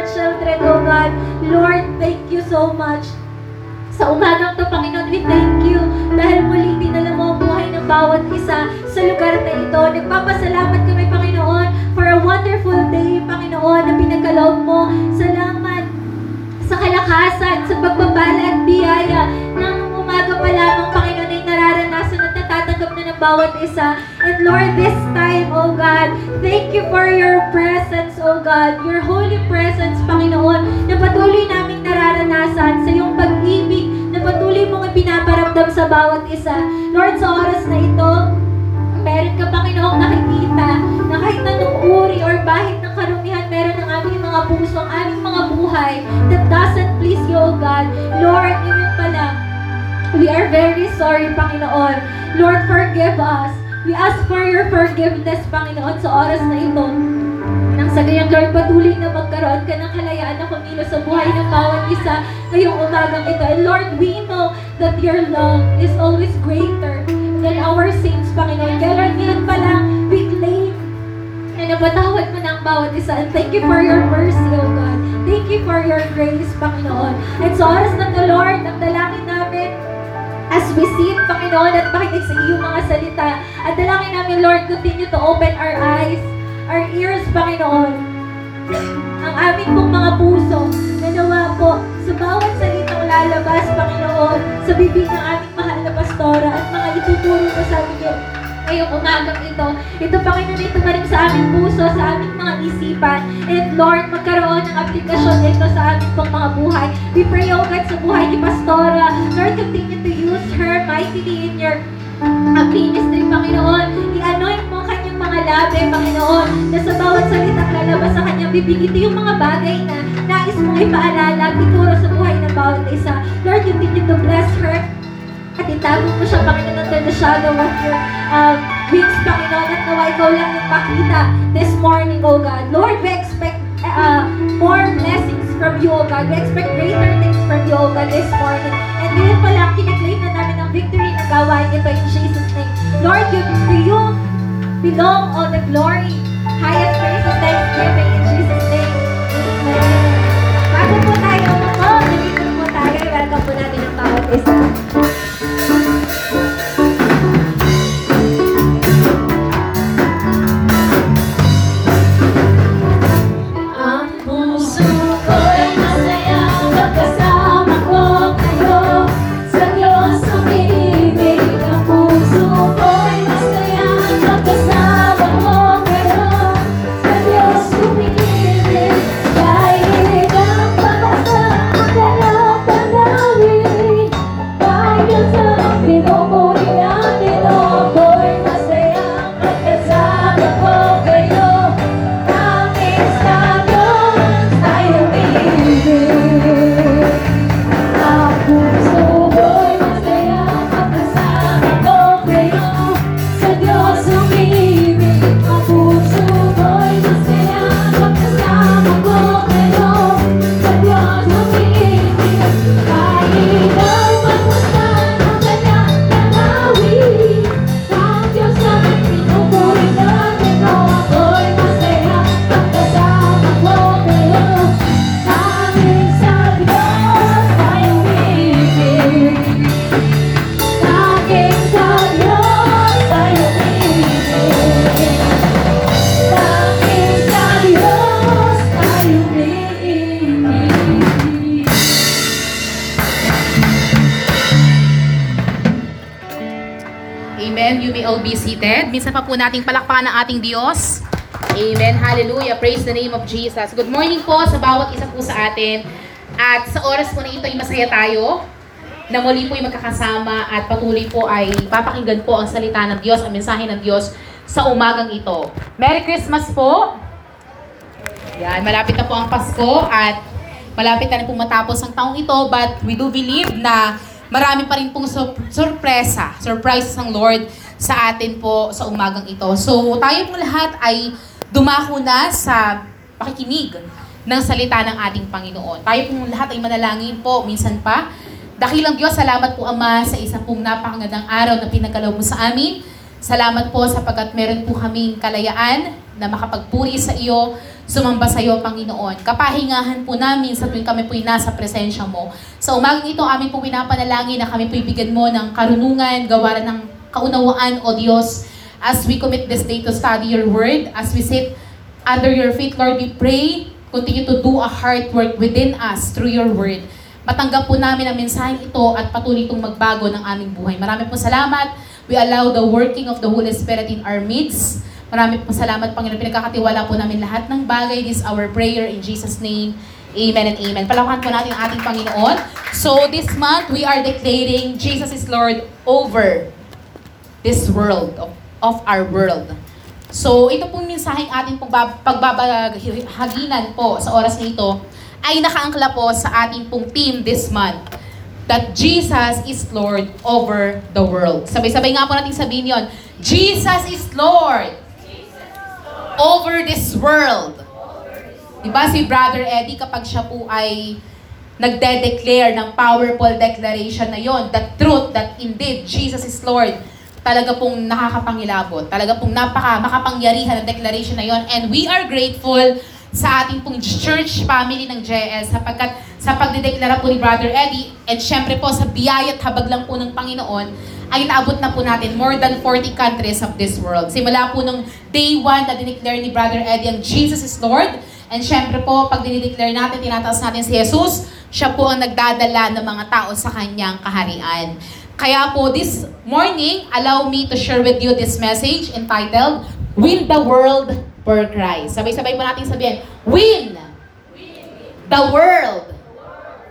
your children, O God. Lord, thank you so much. Sa umagang to, Panginoon, we thank you dahil muli dinala mo ang buhay ng bawat isa sa lugar na ito. Nagpapasalamat kami, Panginoon, for a wonderful day, Panginoon, na pinagkaloob mo. Salamat sa kalakasan, sa pagbabala at biyaya ng umaga pa lamang, Panginoon, nararanasan at natatanggap na ng bawat isa. And Lord, this time, oh God, thank you for your presence, oh God, your holy presence, Panginoon, na patuloy naming nararanasan sa iyong pag-ibig, na patuloy mong ipinaparamdam sa bawat isa. Lord, sa oras na ito, meron ka, Panginoong nakikita na kahit anong uri or bahid ng karumihan meron ng aming mga puso, ang aming mga buhay that doesn't please you, O God. Lord, yun pala. We are very sorry, Panginoon. Lord, forgive us. We ask for your forgiveness, Panginoon, sa oras na ito. Nang sa gayang Lord, patuloy na magkaroon ka ng kalayaan na kumilos sa buhay ng bawat isa ngayong umagang ito. And Lord, we know that your love is always greater than our sins, Panginoon. Kaya Lord, ngayon pa lang, we claim na napatawad mo ang bawat isa. And thank you for your mercy, O God. Thank you for your grace, Panginoon. And sa oras na to, Lord, ang dalangin namin, as we sit, Panginoon, at makinig sa iyong mga salita. At dalangin namin, Lord, continue to open our eyes, our ears, Panginoon. ang aming pong mga puso, na nawa po, sa bawat salitang lalabas, Panginoon, sa bibig ng aming mahal na pastora at mga ituturo mo sa amin ngayong umagang ito. Ito, Panginoon, ito pa rin sa aming puso, sa aming mga isipan. And Lord, magkaroon ng aplikasyon ito sa aming pong mga buhay. We pray, O God, sa buhay ni Pastora. Lord, continue to use her mightily in your uh, ministry, Panginoon. I-anoint mo ang kanyang mga labi, Panginoon, na sa bawat salitang lalabas sa kanyang bibig, ito yung mga bagay na nais mong ipaalala, ituro sa buhay ng bawat isa. Lord, continue to bless her itago mo siya, Panginoon, under the shadow of your um, wings, Panginoon, at nawa ikaw lang yung makita this morning, O God. Lord, we expect uh, more blessings from you, O God. We expect greater things from you, O God, this morning. And ngayon pa lang, kiniklaim na namin ang victory na gawain ito in Jesus' name. Lord, you, to you belong all the glory, nating palakpakan ng ating Diyos. Amen. Hallelujah. Praise the name of Jesus. Good morning po sa bawat isa po sa atin. At sa oras po na ito ay masaya tayo na muli po ay magkakasama at patuloy po ay papakinggan po ang salita ng Diyos, ang mensahe ng Diyos sa umagang ito. Merry Christmas po! Yan, malapit na po ang Pasko at malapit na rin po matapos ang taong ito but we do believe na marami pa rin pong sur- sorpresa, surprises ng Lord sa atin po sa umagang ito. So tayo po lahat ay dumako na sa pakikinig ng salita ng ating Panginoon. Tayo po lahat ay manalangin po minsan pa. Dakilang Diyos, salamat po Ama sa isa pong napakagandang araw na pinagkalaw mo sa amin. Salamat po sapagkat meron po kaming kalayaan na makapagpuri sa iyo, sumamba sa iyo, Panginoon. Kapahingahan po namin sa tuwing kami po'y nasa presensya mo. Sa umagang ito, amin po pinapanalangin na kami po'y bigyan mo ng karunungan, gawaran ng kaunawaan, O Diyos, as we commit this day to study your word, as we sit under your feet, Lord, we pray, continue to do a heart work within us through your word. Matanggap po namin ang mensaheng ito at patuloy itong magbago ng aming buhay. Marami po salamat. We allow the working of the Holy Spirit in our midst. Marami po salamat, Panginoon. Pinagkakatiwala po namin lahat ng bagay. This is our prayer in Jesus' name. Amen and amen. Palawakan po natin ang ating Panginoon. So this month, we are declaring Jesus is Lord over this world, of, our world. So, ito pong mensaheng ating pagbab- pagbabaghaginan po sa oras na ito ay nakaangkla po sa ating pong team this month that Jesus is Lord over the world. Sabay-sabay nga po natin sabihin yon. Jesus is Lord over this world. Diba si Brother Eddie kapag siya po ay nagde-declare ng powerful declaration na yon, the truth that indeed Jesus is Lord, talaga pong nakakapangilabot. Talaga pong napaka makapangyarihan ang declaration na yon. And we are grateful sa ating pong church family ng JS sapagkat sa pagdedeklara po ni Brother Eddie and syempre po sa biyaya at habag lang po ng Panginoon ay naabot na po natin more than 40 countries of this world. Simula po nung day 1 na dineclare ni Brother Eddie ang Jesus is Lord and syempre po pag dinideclare natin, tinataas natin si Jesus, siya po ang nagdadala ng mga tao sa kanyang kaharian. Kaya po this morning, allow me to share with you this message entitled, Win the World for Christ. Sabay-sabay po natin sabihin, Win the world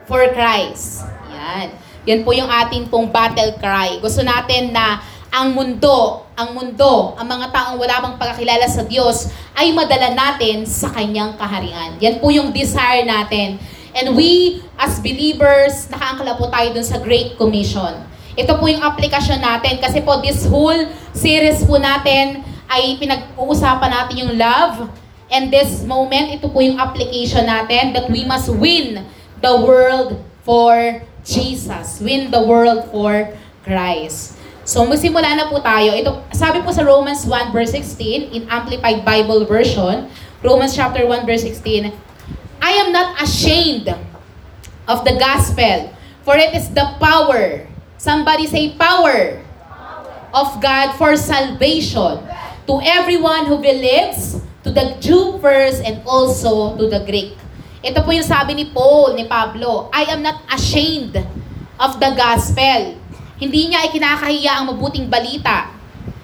for Christ. Yan. Yan po yung ating pong battle cry. Gusto natin na ang mundo, ang mundo, ang mga taong wala pang pagkakilala sa Diyos ay madala natin sa kanyang kaharian. Yan po yung desire natin. And we, as believers, nakaangkala po tayo dun sa Great Commission. Ito po yung aplikasyon natin kasi po this whole series po natin ay pinag-uusapan natin yung love. And this moment, ito po yung application natin that we must win the world for Jesus. Win the world for Christ. So, magsimula na po tayo. Ito, sabi po sa Romans 1 verse 16 in Amplified Bible Version, Romans chapter 1 verse 16, I am not ashamed of the gospel, for it is the power. Somebody say power of God for salvation to everyone who believes, to the Jew first and also to the Greek. Ito po yung sabi ni Paul, ni Pablo, I am not ashamed of the gospel. Hindi niya ikinakahiya ang mabuting balita.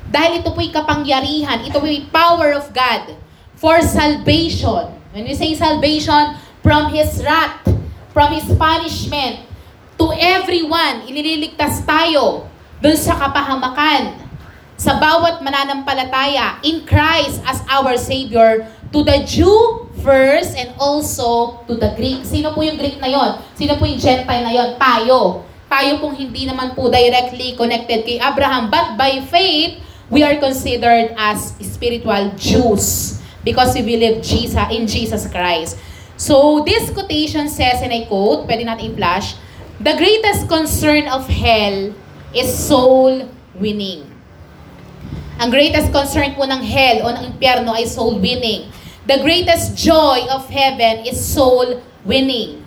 Dahil ito po'y kapangyarihan, ito po'y power of God for salvation. When we say salvation, from His wrath, from His punishment, to everyone, ilililigtas tayo dun sa kapahamakan, sa bawat mananampalataya in Christ as our Savior, to the Jew first and also to the Greek. Sino po yung Greek na yon? Sino po yung Gentile na yon? Tayo. Tayo pong hindi naman po directly connected kay Abraham, but by faith, we are considered as spiritual Jews because we believe Jesus in Jesus Christ. So this quotation says, and I quote, pwede natin i-flash, The greatest concern of hell is soul winning. Ang greatest concern po ng hell o ng impyerno ay soul winning. The greatest joy of heaven is soul winning.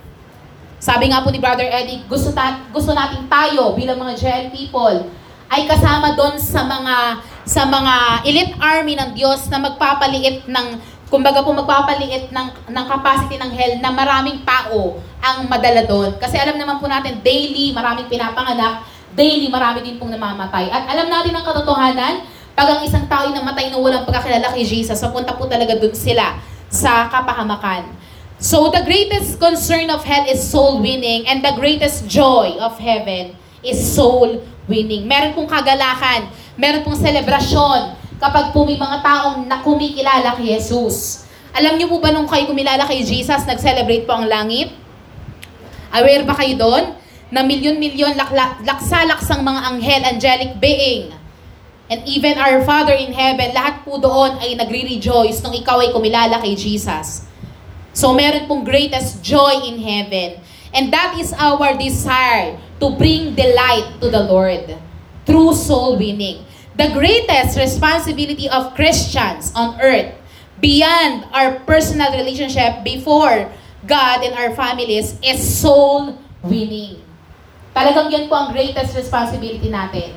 Sabi nga po ni Brother Eddie, gusto, ta- gusto natin tayo bilang mga GL people ay kasama doon sa mga sa mga elite army ng Diyos na magpapaliit ng kumbaga po magpapaliit ng, ng capacity ng hell na maraming tao ang madala doon. Kasi alam naman po natin, daily maraming pinapanganak daily marami din pong namamatay. At alam natin ang katotohanan, pag ang isang tao ay namatay na walang pagkakilala kay Jesus, papunta po talaga dun sila sa kapahamakan. So the greatest concern of hell is soul winning and the greatest joy of heaven is soul winning. Meron pong kagalakan, meron pong selebrasyon kapag po may mga taong na kumikilala kay Jesus. Alam niyo po ba nung kayo kumilala kay Jesus, nag-celebrate po ang langit? Aware ba kayo doon? Na milyon-milyon laksa-laksang mga anghel, angelic being, and even our Father in heaven, lahat po doon ay nagre-rejoice nung ikaw ay kumilala kay Jesus. So meron pong greatest joy in heaven. And that is our desire to bring delight to the Lord through soul winning. The greatest responsibility of Christians on earth beyond our personal relationship before God and our families is soul winning. Talagang yan po ang greatest responsibility natin.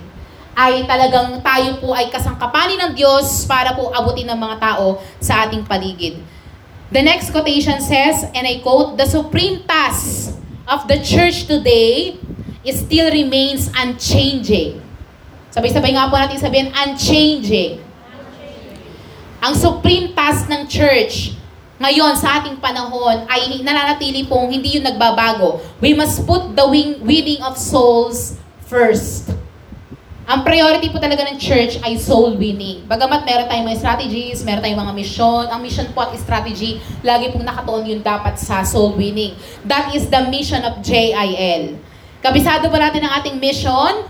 Ay talagang tayo po ay kasangkapanin ng Diyos para po abutin ng mga tao sa ating paligid. The next quotation says, and I quote, The supreme task of the church today is still remains unchanging. Sabay-sabay nga po natin sabihin, unchanging. Ang supreme task ng church ngayon sa ating panahon ay nananatili pong hindi yung nagbabago. We must put the winning of souls first. Ang priority po talaga ng church ay soul winning. Bagamat meron tayong mga strategies, meron tayong mga mission, ang mission po at strategy, lagi pong nakatuon yun dapat sa soul winning. That is the mission of JIL. Kabisado ba natin ang ating mission?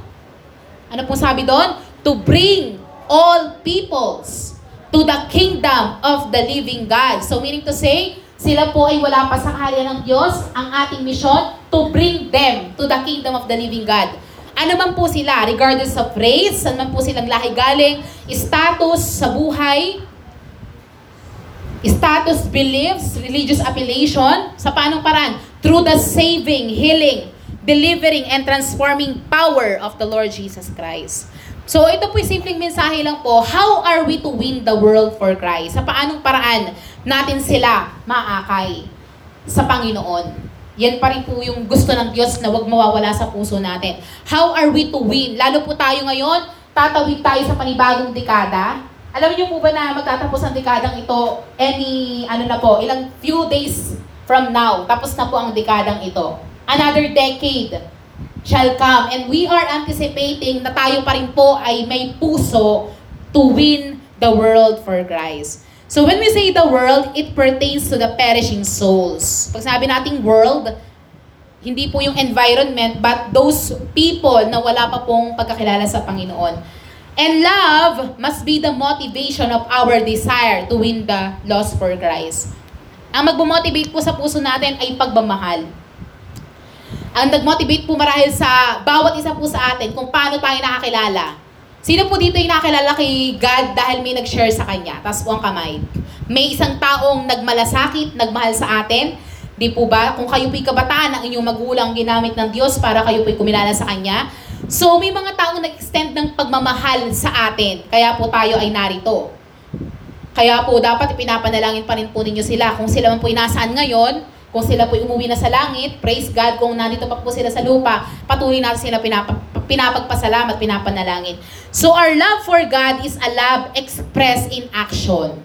Ano pong sabi doon? To bring all peoples to the kingdom of the living God. So meaning to say, sila po ay wala pa sa kaharian ng Diyos. Ang ating mission, to bring them to the kingdom of the living God. Ano man po sila, regardless of race, saan man po silang lahi galing, status sa buhay, status, beliefs, religious affiliation, sa paanong paraan? Through the saving, healing, delivering, and transforming power of the Lord Jesus Christ. So ito po simpleng mensahe lang po, how are we to win the world for Christ? Sa paanong paraan natin sila maakay sa Panginoon? Yan pa rin po yung gusto ng Diyos na wag mawawala sa puso natin. How are we to win? Lalo po tayo ngayon, tatawid tayo sa panibagong dekada. Alam niyo po ba na magtatapos ang dekadang ito any, ano na po, ilang few days from now, tapos na po ang dekadang ito. Another decade shall come. And we are anticipating na tayo pa rin po ay may puso to win the world for Christ. So when we say the world, it pertains to the perishing souls. Pag sabi nating world, hindi po yung environment, but those people na wala pa pong pagkakilala sa Panginoon. And love must be the motivation of our desire to win the lost for Christ. Ang magmomotivate po sa puso natin ay pagmamahal. Ang nag-motivate po marahil sa bawat isa po sa atin kung paano tayo nakakilala. Sino po dito yung nakakilala kay God dahil may nag-share sa Kanya? Taas po ang kamay. May isang taong nagmalasakit, nagmahal sa atin. Di po ba? Kung kayo po'y kabataan, ang inyong magulang ginamit ng Diyos para kayo po'y kumilala sa Kanya. So, may mga taong nag-extend ng pagmamahal sa atin. Kaya po tayo ay narito. Kaya po, dapat ipinapanalangin pa rin po ninyo sila. Kung sila man po'y nasaan ngayon, kung sila po'y umuwi na sa langit, praise God. Kung nandito pa po sila sa lupa, patuloy natin sila pinapa, pinapagpasalamat, pinapanalangin. So our love for God is a love expressed in action.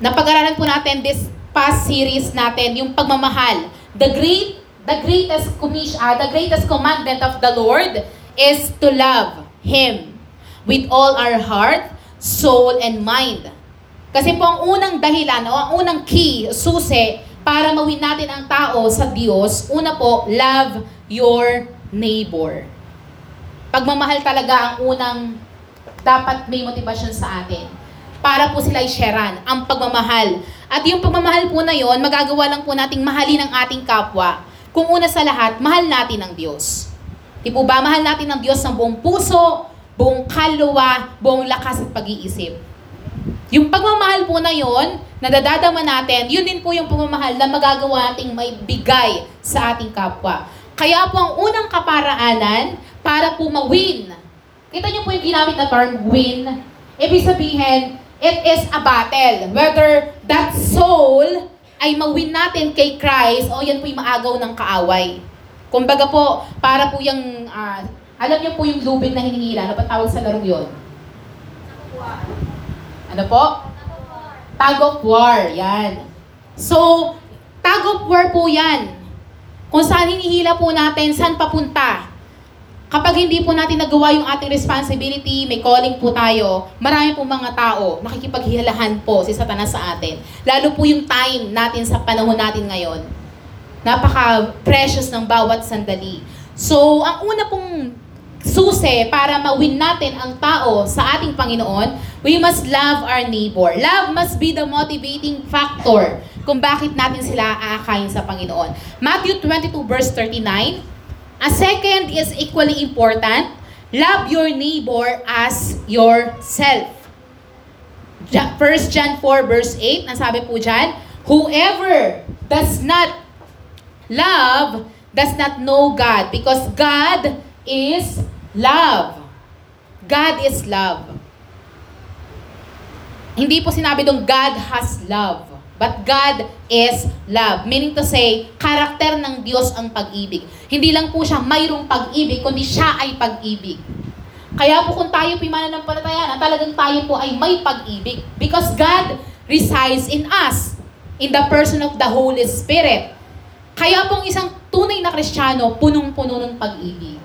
Napag-aralan po natin this past series natin, yung pagmamahal. The great, the greatest commission, ah, the greatest commandment of the Lord is to love Him with all our heart, soul, and mind. Kasi po ang unang dahilan o ang unang key, susi, para mawin natin ang tao sa Diyos, una po, love your neighbor. Pagmamahal talaga ang unang dapat may motivasyon sa atin. Para po sila i-sharean ang pagmamahal. At yung pagmamahal po na yon, magagawa lang po nating mahalin ang ating kapwa. Kung una sa lahat, mahal natin ang Diyos. Di po ba, mahal natin ang Diyos ng buong puso, buong kaluluwa, buong lakas at pag-iisip. Yung pagmamahal po na yon, nadadadama natin, yun din po yung pagmamahal na magagawa nating may bigay sa ating kapwa. Kaya po ang unang kaparaanan para po ma-win. Kita niyo po yung ginamit na term win. Ibig sabihin, it is a battle. Whether that soul ay ma-win natin kay Christ o yan po yung maagaw ng kaaway. Kumbaga po, para po yung ah, Alam niyo po yung lubid na hinihila. Ano sa larong yon? Ano po? Tag of war. Yan. So, tag of war po yan. Kung saan hinihila po natin, saan papunta. Kapag hindi po natin nagawa yung ating responsibility, may calling po tayo, marami po mga tao nakikipaghihalahan po si Satanas sa atin. Lalo po yung time natin sa panahon natin ngayon. Napaka-precious ng bawat sandali. So, ang una pong susi para ma-win natin ang tao sa ating Panginoon, we must love our neighbor. Love must be the motivating factor kung bakit natin sila aakayin sa Panginoon. Matthew 22 verse 39, A second is equally important. Love your neighbor as yourself. Ja- 1 John 4 verse 8, ang sabi po dyan, Whoever does not love does not know God because God is love. God is love. Hindi po sinabi dong God has love. But God is love. Meaning to say, karakter ng Diyos ang pag-ibig. Hindi lang po siya mayroong pag-ibig, kundi siya ay pag-ibig. Kaya po kung tayo pinananampalataya na talagang tayo po ay may pag-ibig. Because God resides in us. In the person of the Holy Spirit. Kaya pong isang tunay na Kristiyano, punong-puno ng pag-ibig.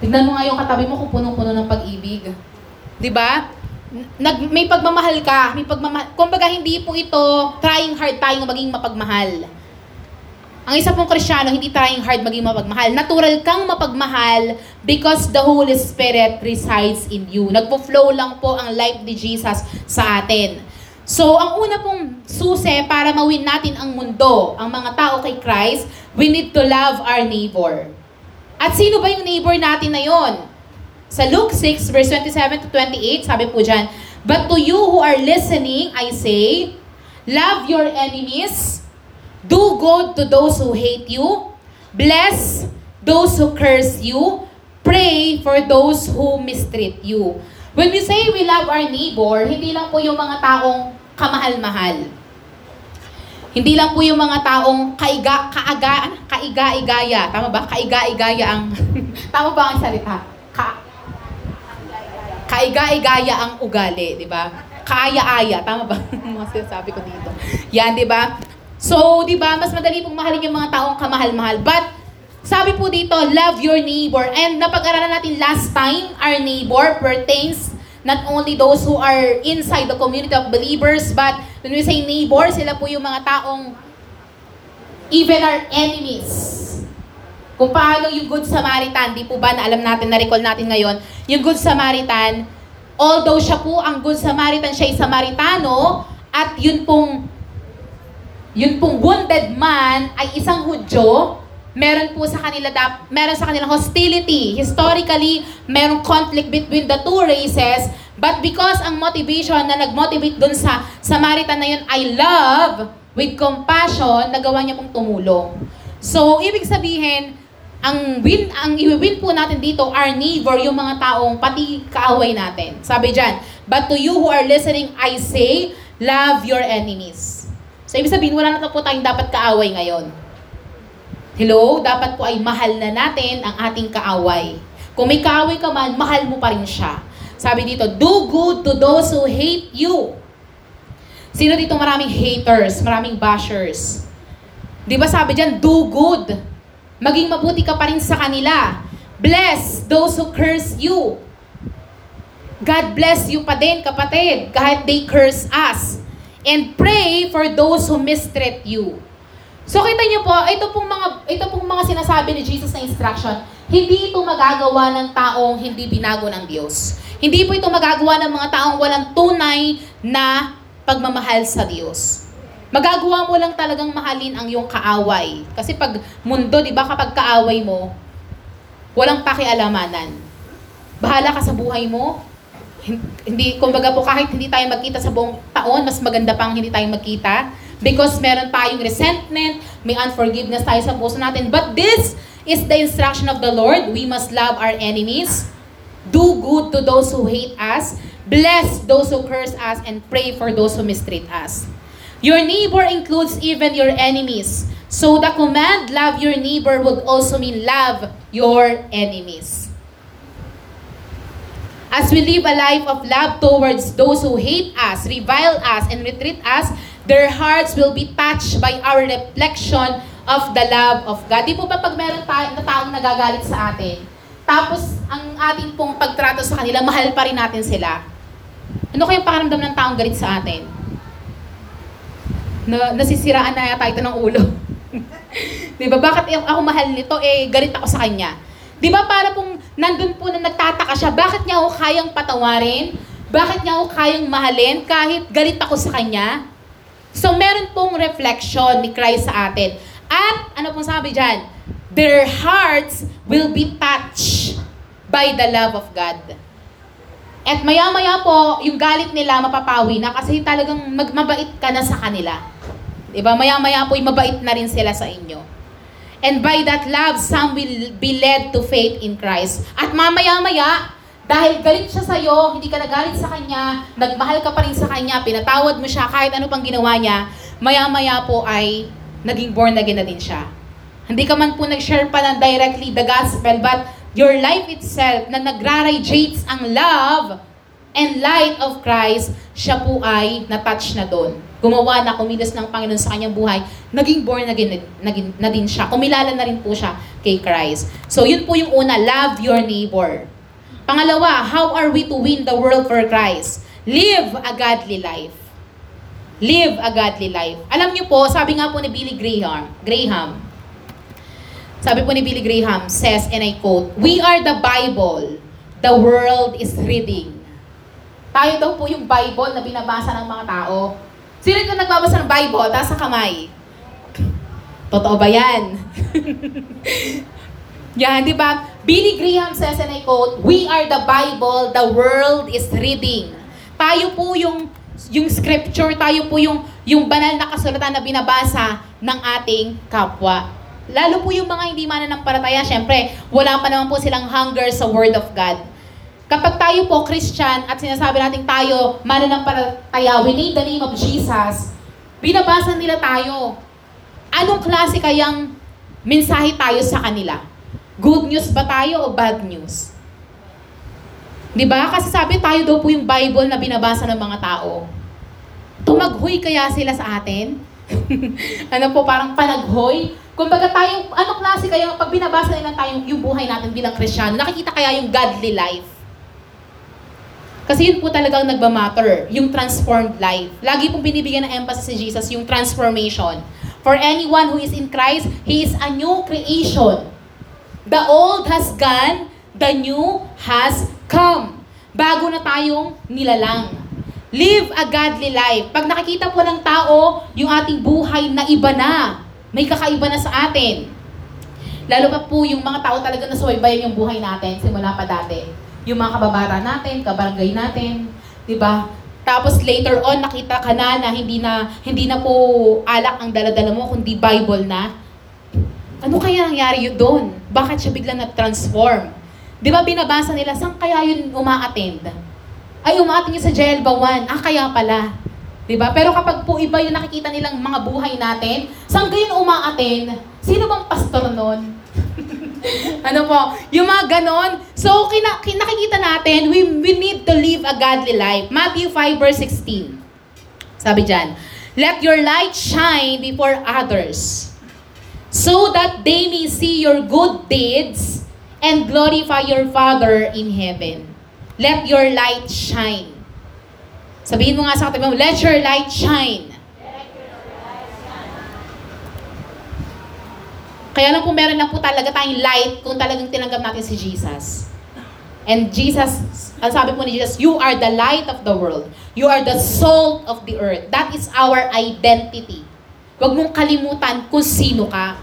Tignan mo nga yung katabi mo kung punong-puno ng pag-ibig. 'Di ba? Nag, may pagmamahal ka, may pagmamahal. Kumbaga hindi po ito trying hard tayong maging mapagmahal. Ang isa pong Kristiyano, hindi trying hard maging mapagmahal. Natural kang mapagmahal because the Holy Spirit resides in you. Nagpo-flow lang po ang life ni Jesus sa atin. So, ang una pong susi para mawin natin ang mundo, ang mga tao kay Christ, we need to love our neighbor. At sino ba yung neighbor natin na yon? Sa Luke 6, verse 27 to 28, sabi po dyan, But to you who are listening, I say, Love your enemies, do good to those who hate you, bless those who curse you, pray for those who mistreat you. When we say we love our neighbor, hindi lang po yung mga taong kamahal-mahal. Hindi lang po yung mga taong kaiga, kaaga, ano? kaiga-igaya. Tama ba? Kaiga-igaya ang... tama ba ang salita? Ka, kaiga-igaya ang ugali, di ba? Kaaya-aya, tama ba? Mga sinasabi ko dito. Yan, di ba? So, di ba, mas madali pong mahalin yung mga taong kamahal-mahal. But, sabi po dito, love your neighbor. And napag-aralan natin last time, our neighbor pertains not only those who are inside the community of believers, but when we say neighbor, sila po yung mga taong even our enemies. Kung paano yung Good Samaritan, di po ba na alam natin, na-recall natin ngayon, yung Good Samaritan, although siya po ang Good Samaritan, siya ay Samaritano, at yun pong, yun pong wounded man ay isang Hudyo, meron po sa kanila, dap, meron sa kanila hostility. Historically, merong conflict between the two races, but because ang motivation na nag-motivate dun sa Samaritan na yun ay love, with compassion, nagawa niya pong tumulong. So, ibig sabihin, ang win ang i-win po natin dito our neighbor yung mga taong pati kaaway natin. Sabi diyan, but to you who are listening I say, love your enemies. So ibig sabihin wala na po tayong dapat kaaway ngayon. Hello, dapat po ay mahal na natin ang ating kaaway. Kung may kaaway ka man, mahal mo pa rin siya. Sabi dito, do good to those who hate you. Sino dito maraming haters, maraming bashers? Di ba sabi diyan, do good. Maging mabuti ka pa rin sa kanila. Bless those who curse you. God bless you pa din, kapatid, kahit they curse us. And pray for those who mistreat you. So kita niyo po, ito pong mga ito pong mga sinasabi ni Jesus na instruction, hindi ito magagawa ng taong hindi binago ng Diyos. Hindi po ito magagawa ng mga taong walang tunay na pagmamahal sa Diyos. Magagawa mo lang talagang mahalin ang iyong kaaway. Kasi pag mundo, di ba, kapag kaaway mo, walang pakialamanan. Bahala ka sa buhay mo. Hin- Hindi, kumbaga po, kahit hindi tayo magkita sa buong taon, mas maganda pang hindi tayo magkita. Because meron tayong resentment, may unforgiveness tayo sa puso natin. But this is the instruction of the Lord. We must love our enemies. Do good to those who hate us. Bless those who curse us and pray for those who mistreat us. Your neighbor includes even your enemies. So the command, love your neighbor, would also mean love your enemies. As we live a life of love towards those who hate us, revile us, and retreat us, their hearts will be touched by our reflection of the love of God. Di po ba pag meron tayo na taong nagagalit sa atin, tapos ang ating pong pagtrato sa kanila, mahal pa rin natin sila. Ano kayong pakiramdam ng taong galit sa atin? Na, nasisiraan na yata ito ng ulo. Di ba? Bakit ako mahal nito, eh, galit ako sa kanya? Di ba para pong nandun po na nagtataka siya, bakit niya ako kayang patawarin? Bakit niya ako kayang mahalin kahit galit ako sa kanya? So, meron pong reflection ni Christ sa atin. At, ano pong sabi dyan? Their hearts will be touched by the love of God. At maya-maya po, yung galit nila mapapawi na kasi talagang magmabait ka na sa kanila. Diba? Maya-maya po, yung mabait na rin sila sa inyo. And by that love, some will be led to faith in Christ. At mamaya-maya, dahil galit siya sa'yo, hindi ka nagalit sa kanya, nagmahal ka pa rin sa kanya, pinatawad mo siya kahit ano pang ginawa niya, maya-maya po ay naging born again na din siya. Hindi ka man po nag-share pa ng directly the gospel, but your life itself na nagra-radiates ang love and light of Christ, siya po ay na-touch na doon. Gumawa na, kumilos ng Panginoon sa kanyang buhay, naging born again naging, na din siya. Kumilala na rin po siya kay Christ. So yun po yung una, love your neighbor. Pangalawa, how are we to win the world for Christ? Live a godly life. Live a godly life. Alam niyo po, sabi nga po ni Billy Graham, Graham, sabi po ni Billy Graham, says, and I quote, We are the Bible the world is reading. Tayo daw po yung Bible na binabasa ng mga tao. Sino yung nagbabasa ng Bible? Taas kamay. Totoo ba yan? yan, di ba? Billy Graham says, and I quote, We are the Bible the world is reading. Tayo po yung yung scripture, tayo po yung yung banal na kasulatan na binabasa ng ating kapwa. Lalo po yung mga hindi mananampalataya, syempre, wala pa naman po silang hunger sa Word of God. Kapag tayo po Christian at sinasabi natin tayo mananampalataya, we need the name of Jesus, binabasa nila tayo. Anong klase kayang mensahe tayo sa kanila? Good news ba tayo o bad news? 'Di ba? Kasi sabi tayo daw po yung Bible na binabasa ng mga tao. Tumaghoy kaya sila sa atin? ano po, parang panaghoy? Kumbaga tayo, ano klase kaya pag binabasa nila tayo yung buhay natin bilang Kristiyano, nakikita kaya yung godly life? Kasi yun po talagang nagmamatter, yung transformed life. Lagi pong binibigyan ng emphasis si Jesus, yung transformation. For anyone who is in Christ, he is a new creation. The old has gone, the new has come. Bago na tayong nilalang. Live a godly life. Pag nakikita po ng tao, yung ating buhay na iba na. May kakaiba na sa atin. Lalo pa po yung mga tao talaga na subaybayan yung buhay natin simula pa dati. Yung mga kababata natin, kabarangay natin, 'di ba? Tapos later on nakita ka na na hindi na hindi na po alak ang daladala mo kundi Bible na. Ano kaya nangyari yun doon? Bakit siya bigla nag-transform? Di ba binabasa nila, saan kaya yun uma-attend? Ay, uma-attend yun sa Jelba 1. Ah, kaya pala. Di ba? Pero kapag po iba yung nakikita nilang mga buhay natin, saan kayo uma-attend? Sino bang pastor nun? ano po? Yung mga ganon. So, kina, kin- nakikita natin, we, we need to live a godly life. Matthew 5 verse 16. Sabi dyan, Let your light shine before others, so that they may see your good deeds and glorify your Father in heaven. Let your light shine. Sabihin mo nga sa katabi mo, let your light shine. Kaya lang po meron lang po talaga tayong light kung talagang tinanggap natin si Jesus. And Jesus, ang sabi po ni Jesus, you are the light of the world. You are the salt of the earth. That is our identity. Huwag mong kalimutan kung sino ka.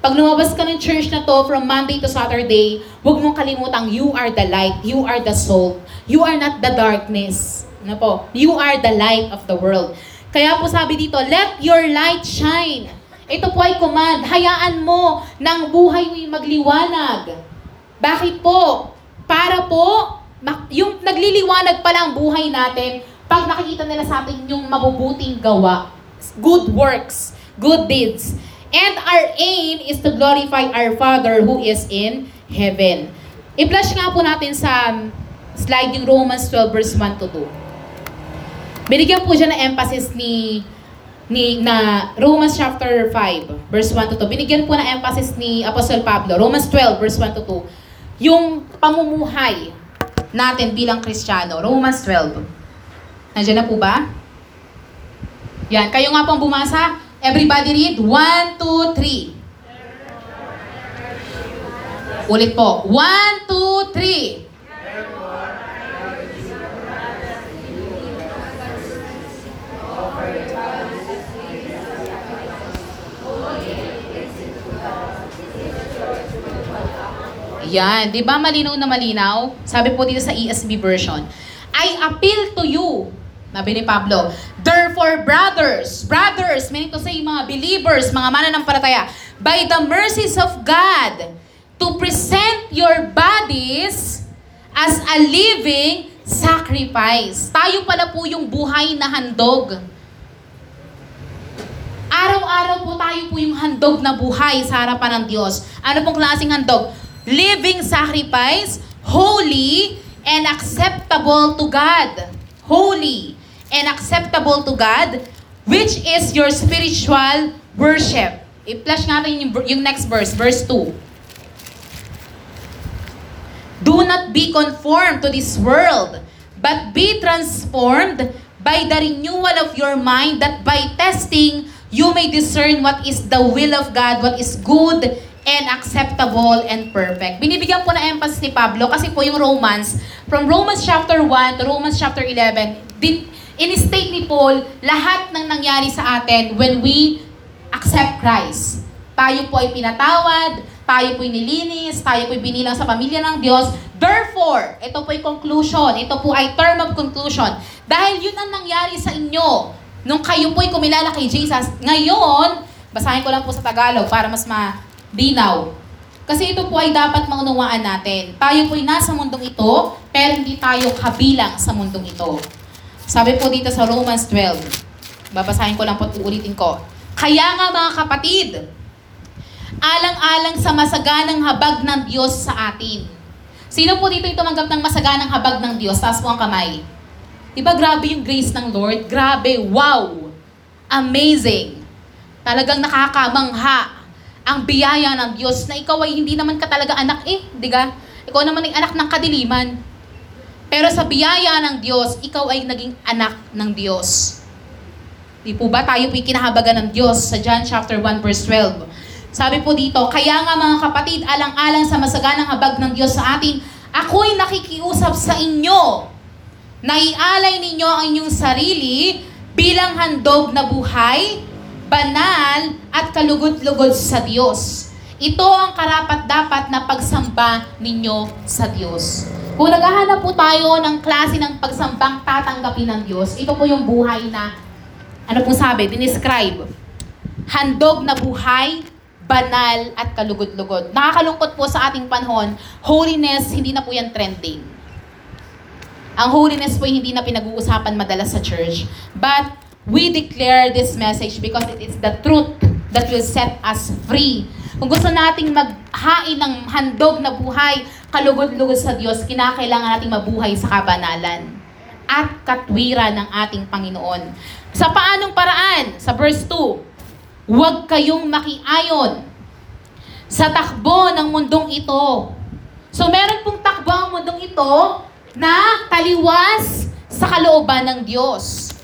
Pag lumabas ka ng church na to from Monday to Saturday, huwag mong kalimutan, you are the light, you are the salt. You are not the darkness. Ano po? You are the light of the world. Kaya po sabi dito, let your light shine. Ito po ay command. Hayaan mo ng buhay mo'y magliwanag. Bakit po? Para po, yung nagliliwanag pala ang buhay natin pag nakikita nila sa atin yung mabubuting gawa. Good works, good deeds. And our aim is to glorify our Father who is in heaven. I-flash nga po natin sa slide yung Romans 12 verse 1 to 2. Binigyan po siya ng emphasis ni ni na Romans chapter 5 verse 1 to 2. Binigyan po ng emphasis ni Apostle Pablo, Romans 12 verse 1 to 2. Yung pamumuhay natin bilang Kristiyano, Romans 12. Nandiyan na po ba? Yan, kayo nga pong bumasa. Everybody read. 1, 2, 3. Ulit po. 1, 2, 3. Yan, 'di ba malinaw na malinaw? Sabi po dito sa ESV version, I appeal to you. Sabi ni Pablo, Therefore, brothers, brothers, meaning to say mga believers, mga mananampalataya, by the mercies of God, to present your bodies as a living sacrifice. Tayo pala po yung buhay na handog. Araw-araw po tayo po yung handog na buhay sa harapan ng Diyos. Ano pong klaseng handog? Living sacrifice, holy, and acceptable to God. Holy and acceptable to God, which is your spiritual worship. I-flash natin yung, yung next verse, verse 2. Do not be conformed to this world, but be transformed by the renewal of your mind, that by testing you may discern what is the will of God, what is good and acceptable and perfect. Binibigyan po na emphasis ni Pablo kasi po yung Romans, from Romans chapter 1 to Romans chapter 11, din, in-state ni Paul lahat ng nangyari sa atin when we accept Christ. Tayo po ay pinatawad, tayo po ay nilinis, tayo po ay binilang sa pamilya ng Diyos. Therefore, ito po ay conclusion, ito po ay term of conclusion. Dahil yun ang nangyari sa inyo nung kayo po ay kumilala kay Jesus. Ngayon, basahin ko lang po sa Tagalog para mas malinaw. Kasi ito po ay dapat maunawaan natin. Tayo po ay nasa mundong ito, pero hindi tayo kabilang sa mundong ito. Sabi po dito sa Romans 12, babasahin ko lang po at uulitin ko. Kaya nga mga kapatid, alang-alang sa masaganang habag ng Diyos sa atin. Sino po dito yung tumanggap ng masaganang habag ng Diyos? Taas po ang kamay. Diba grabe yung grace ng Lord? Grabe, wow! Amazing! Talagang nakakamangha ang biyaya ng Diyos na ikaw ay hindi naman ka talaga anak eh, di ka? Ikaw naman ay anak ng kadiliman. Pero sa biyaya ng Diyos, ikaw ay naging anak ng Diyos. Di po ba tayo po'y kinahabagan ng Diyos sa John chapter 1 verse 12. Sabi po dito, kaya nga mga kapatid, alang-alang sa masaganang habag ng Diyos sa atin, ako'y nakikiusap sa inyo na ialay ninyo ang inyong sarili bilang handog na buhay, banal at kalugod-lugod sa Diyos. Ito ang karapat-dapat na pagsamba ninyo sa Diyos. Kung naghahanap po tayo ng klase ng pagsambang tatanggapin ng Diyos, ito po yung buhay na, ano pong sabi, dinescribe. Handog na buhay, banal at kalugod-lugod. Nakakalungkot po sa ating panahon, holiness, hindi na po yan trending. Ang holiness po hindi na pinag-uusapan madalas sa church. But we declare this message because it is the truth that will set us free. Kung gusto nating maghain ng handog na buhay, kalugod-lugod sa Diyos, kinakailangan nating mabuhay sa kabanalan at katwiran ng ating Panginoon. Sa paanong paraan? Sa verse 2, Huwag kayong makiayon sa takbo ng mundong ito. So meron pong takbo ang mundong ito na taliwas sa kalooban ng Diyos.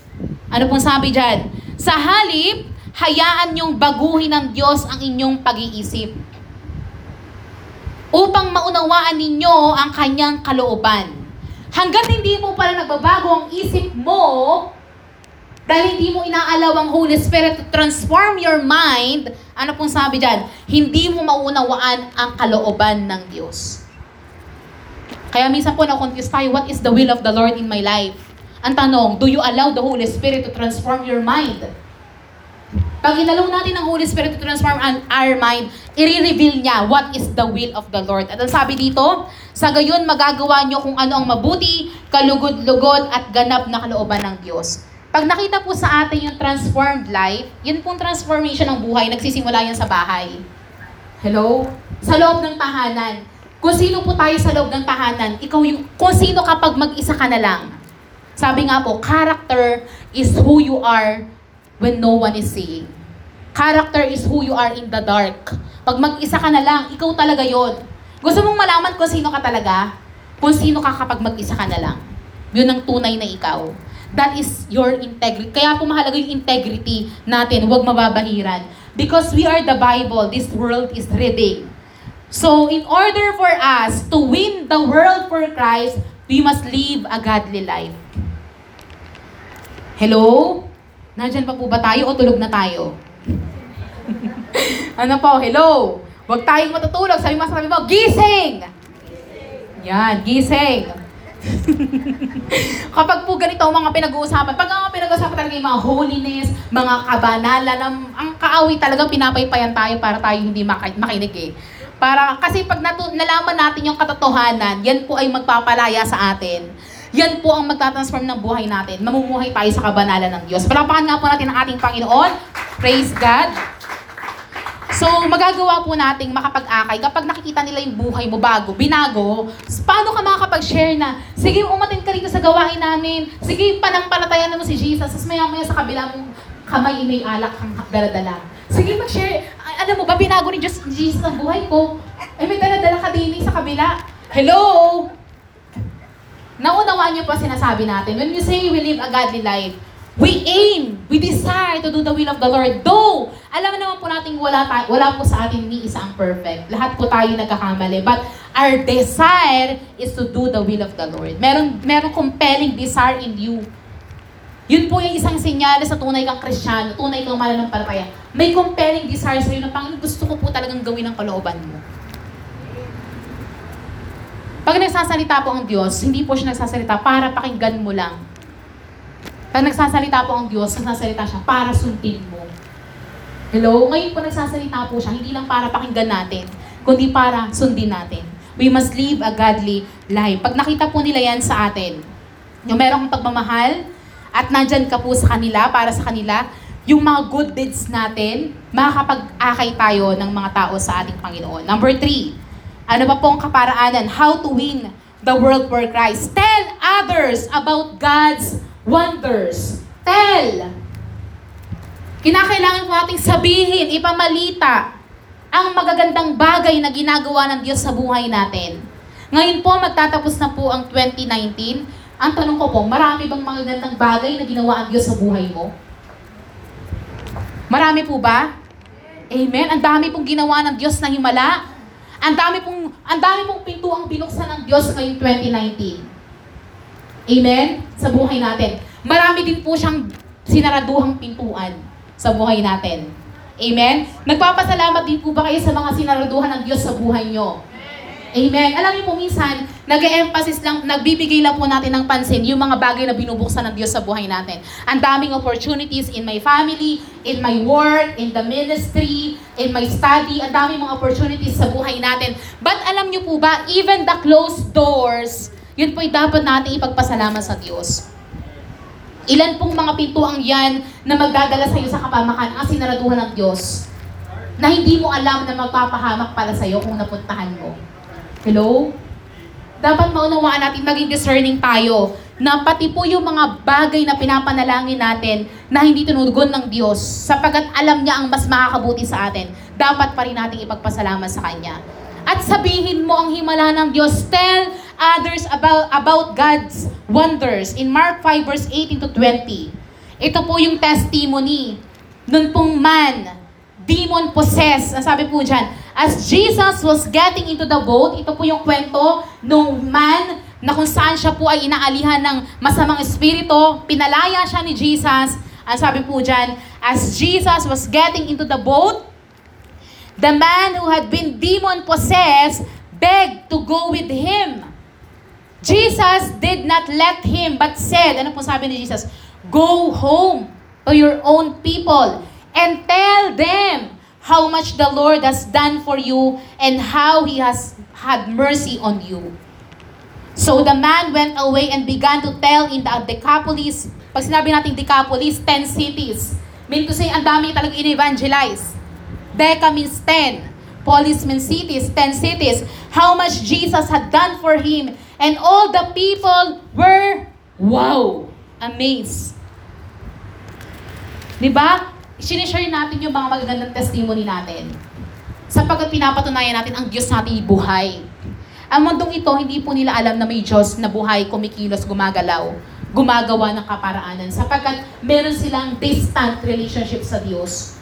Ano pong sabi dyan? Sa halip, hayaan niyong baguhin ng Diyos ang inyong pag-iisip upang maunawaan ninyo ang kanyang kalooban. Hanggat hindi mo pala nagbabago ang isip mo, dahil hindi mo inaalaw ang Holy Spirit to transform your mind, ano pong sabi dyan? Hindi mo maunawaan ang kalooban ng Diyos. Kaya minsan po na-confuse tayo, what is the will of the Lord in my life? Ang tanong, do you allow the Holy Spirit to transform your mind? Pag inalaw natin ang Holy Spirit to transform an- our mind, i-reveal niya what is the will of the Lord. At ang sabi dito, sa gayon magagawa niyo kung ano ang mabuti, kalugod-lugod at ganap na kalooban ng Diyos. Pag nakita po sa atin yung transformed life, yun pong transformation ng buhay, nagsisimula yan sa bahay. Hello? Sa loob ng tahanan. Kung sino po tayo sa loob ng tahanan, ikaw yung, kung sino kapag mag-isa ka na lang. Sabi nga po, character is who you are when no one is seeing. Character is who you are in the dark. Pag mag-isa ka na lang, ikaw talaga yon. Gusto mong malaman kung sino ka talaga? Kung sino ka kapag mag-isa ka na lang. Yun ang tunay na ikaw. That is your integrity. Kaya po mahalaga yung integrity natin. Huwag mababahiran. Because we are the Bible. This world is reading. So, in order for us to win the world for Christ, we must live a godly life. Hello? Nandyan pa po ba tayo o tulog na tayo? ano po? Hello? Huwag tayong matutulog. Sabi mo, sabi mo, gising! Yan, gising. Kapag po ganito ang mga pinag-uusapan, pag ang pinag-uusapan talaga yung mga holiness, mga kabanalan, ang, ang kaaway talagang pinapaypayan tayo para tayo hindi maki- makinig eh. Para, kasi pag natu- nalaman natin yung katotohanan, yan po ay magpapalaya sa atin. Yan po ang magtatransform ng buhay natin. Mamumuhay tayo sa kabanalan ng Diyos. Palapakan nga po natin ang ating Panginoon. Praise God. So, magagawa po nating makapag-akay kapag nakikita nila yung buhay mo bago, binago, paano ka makakapag-share na, sige, umatin ka rito sa gawain namin, sige, panampalatayan mo si Jesus, tapos maya-maya sa kabila mong kamay may alak kang daladala. Sige, mag-share. Alam mo ba, binago ni Diyos, Jesus ang buhay ko. Ay, may daladala ka din sa kabila. Hello? Naunawaan niyo po sinasabi natin. When we say we live a godly life, we aim, we desire to do the will of the Lord. Though, alam naman po natin wala, tayo, wala po sa atin ni isa ang perfect. Lahat po tayo nagkakamali. But our desire is to do the will of the Lord. Meron, meron compelling desire in you. Yun po yung isang senyales sa tunay kang kristyano, tunay kang mananampalataya. May compelling desire sa'yo na Panginoon, gusto ko po talagang gawin ang kalooban mo. Pag nagsasalita po ang Diyos, hindi po siya nagsasalita para pakinggan mo lang. Pag nagsasalita po ang Diyos, nagsasalita siya para sundin mo. Hello? Ngayon po nagsasalita po siya, hindi lang para pakinggan natin, kundi para sundin natin. We must live a godly life. Pag nakita po nila yan sa atin, yung meron kang pagmamahal, at nandyan ka po sa kanila, para sa kanila, yung mga good deeds natin, makakapag-akay tayo ng mga tao sa ating Panginoon. Number three, ano ba pong kaparaanan? How to win the world for Christ. Tell others about God's wonders. Tell! Kinakailangan po nating sabihin, ipamalita ang magagandang bagay na ginagawa ng Diyos sa buhay natin. Ngayon po, magtatapos na po ang 2019. Ang tanong ko po, marami bang magagandang bagay na ginawa ang Diyos sa buhay mo? Marami po ba? Amen. Ang dami pong ginawa ng Diyos na himala. Ang dami pong ang dami pong pintuang binuksan ng Diyos ngayong 2019. Amen? Sa buhay natin. Marami din po siyang sinaraduhang pintuan sa buhay natin. Amen? Nagpapasalamat din po ba kayo sa mga sinaraduhan ng Diyos sa buhay nyo? Amen. Alam niyo po minsan, nag-emphasis lang, nagbibigay lang po natin ng pansin yung mga bagay na binubuksan ng Diyos sa buhay natin. Ang daming opportunities in my family, in my work, in the ministry, in my study, ang daming mga opportunities sa buhay natin. But alam niyo po ba, even the closed doors, yun po'y dapat natin ipagpasalamat sa Diyos. Ilan pong mga pintuang yan na magdadala sa iyo sa kapamakan ang sinaraduhan ng Diyos na hindi mo alam na magpapahamak pala sa iyo kung napuntahan mo. Hello? Dapat maunawaan natin maging discerning tayo na pati po yung mga bagay na pinapanalangin natin na hindi tinugon ng Diyos sapagat alam niya ang mas makakabuti sa atin, dapat pa rin natin ipagpasalamat sa Kanya. At sabihin mo ang himala ng Diyos. Tell others about, about God's wonders. In Mark 5 verse 18 to 20. Ito po yung testimony nun pong man, demon possessed. Ang sabi po dyan, as Jesus was getting into the boat, ito po yung kwento nung man na kung saan siya po ay inaalihan ng masamang espiritu, pinalaya siya ni Jesus. Ang sabi po dyan, as Jesus was getting into the boat, the man who had been demon possessed begged to go with him. Jesus did not let him, but said, ano po sabi ni Jesus? Go home to your own people and tell them how much the Lord has done for you and how He has had mercy on you. So the man went away and began to tell in the Decapolis, pag sinabi natin Decapolis, 10 cities. Mean to say, ang dami talagang in-evangelize. Deca means 10. policemen cities, 10 cities, how much Jesus had done for him. And all the people were, wow, amazed. Di ba? Sinishare natin yung mga magagandang testimony natin. Sapagkat pinapatunayan natin ang Diyos natin buhay. Ang mundong ito, hindi po nila alam na may Diyos na buhay, kumikilos, gumagalaw, gumagawa ng kaparaanan. Sapagkat meron silang distant relationship sa Diyos.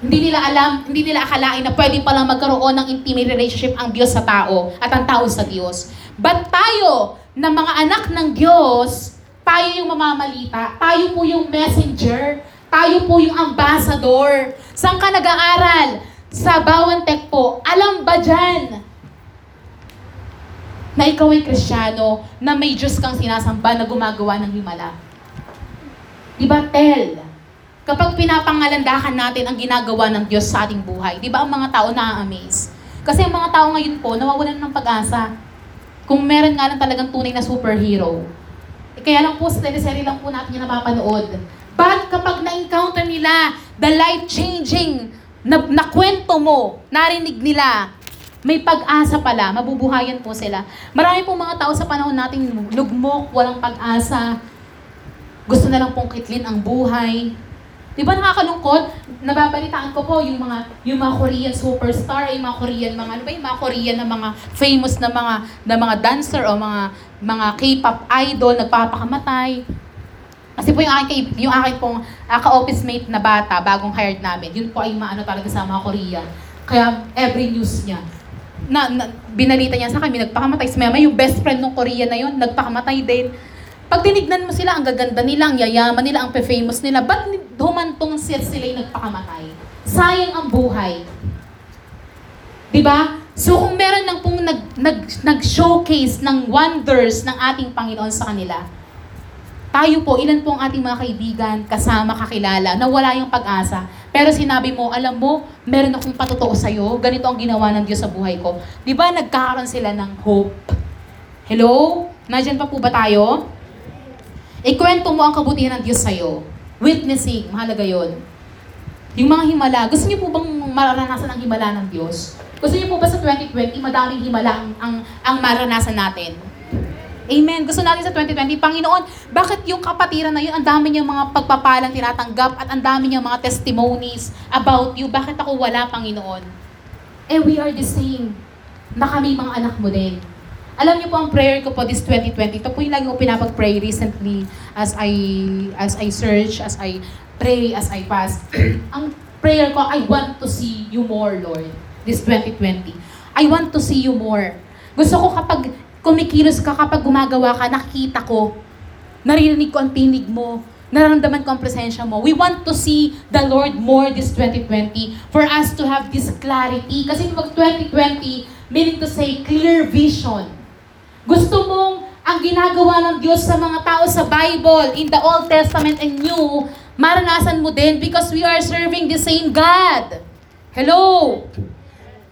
Hindi nila alam, hindi nila akalain na pwede palang magkaroon ng intimate relationship ang Diyos sa tao at ang tao sa Diyos. But tayo, na mga anak ng Diyos, tayo yung mamamalita, tayo po yung messenger, tayo po yung ambassador. Saan ka nag-aaral? Sa Bawantek po. Alam ba dyan? Na ikaw ay kristyano, na may Diyos kang sinasamba na gumagawa ng himala. Diba, tell? Kapag pinapangalandakan natin ang ginagawa ng Diyos sa ating buhay, di ba ang mga tao na-amaze? Kasi ang mga tao ngayon po, nawawalan ng pag-asa. Kung meron nga lang talagang tunay na superhero. Eh, kaya lang po sa teleserye lang po natin yung napapanood. But kapag na-encounter nila the life-changing na, na kwento mo, narinig nila, may pag-asa pala, mabubuhayan po sila. Marami pong mga tao sa panahon natin lugmok, walang pag-asa, gusto na lang pong kitlin ang buhay. Di ba nakakalungkot? Nababalitaan ko po yung mga yung mga Korean superstar, yung mga Korean mga ano ba yung mga Korean na mga famous na mga na mga dancer o mga mga K-pop idol nagpapakamatay. Kasi po yung aking yung aking pong uh, ka-office mate na bata bagong hired namin, yun po ay maano talaga sa mga Korean. Kaya every news niya na, na binalita niya sa akin, may nagpakamatay. Si Mama, yung best friend ng Korean na yun, nagpakamatay din. Pag tinignan mo sila, ang gaganda nila, ang yayaman nila, ang famous nila, ba't humantong sila sila yung nagpakamatay? Sayang ang buhay. Di ba? So kung meron nang pong nag, nag, nag-showcase ng wonders ng ating Panginoon sa kanila, tayo po, ilan po ang ating mga kaibigan, kasama, kakilala, na wala yung pag-asa. Pero sinabi mo, alam mo, meron akong patotoo sa'yo, ganito ang ginawa ng Diyos sa buhay ko. Di ba nagkakaroon sila ng hope? Hello? Nandiyan pa po ba tayo? Ikwento mo ang kabutihan ng Diyos sa'yo. Witnessing, mahalaga yon. Yung mga himala, gusto niyo po bang maranasan ang himala ng Diyos? Gusto niyo po ba sa 2020, madaming himala ang, ang, ang maranasan natin? Amen. Gusto natin sa 2020, Panginoon, bakit yung kapatiran na yun, ang dami niyang mga pagpapalang tinatanggap at ang dami niyang mga testimonies about you. Bakit ako wala, Panginoon? Eh, we are the same. Na kami mga anak mo din. Alam niyo po ang prayer ko po this 2020. Ito po yung lagi ko pinapag-pray recently as I as I search, as I pray, as I fast. ang prayer ko, I want to see you more, Lord. This 2020. I want to see you more. Gusto ko kapag kumikilos ka, kapag gumagawa ka, nakikita ko, naririnig ko ang tinig mo, nararamdaman ko ang presensya mo. We want to see the Lord more this 2020 for us to have this clarity. Kasi mag 2020, meaning to say, clear vision. Gusto mong ang ginagawa ng Diyos sa mga tao sa Bible, in the Old Testament and New, maranasan mo din because we are serving the same God. Hello?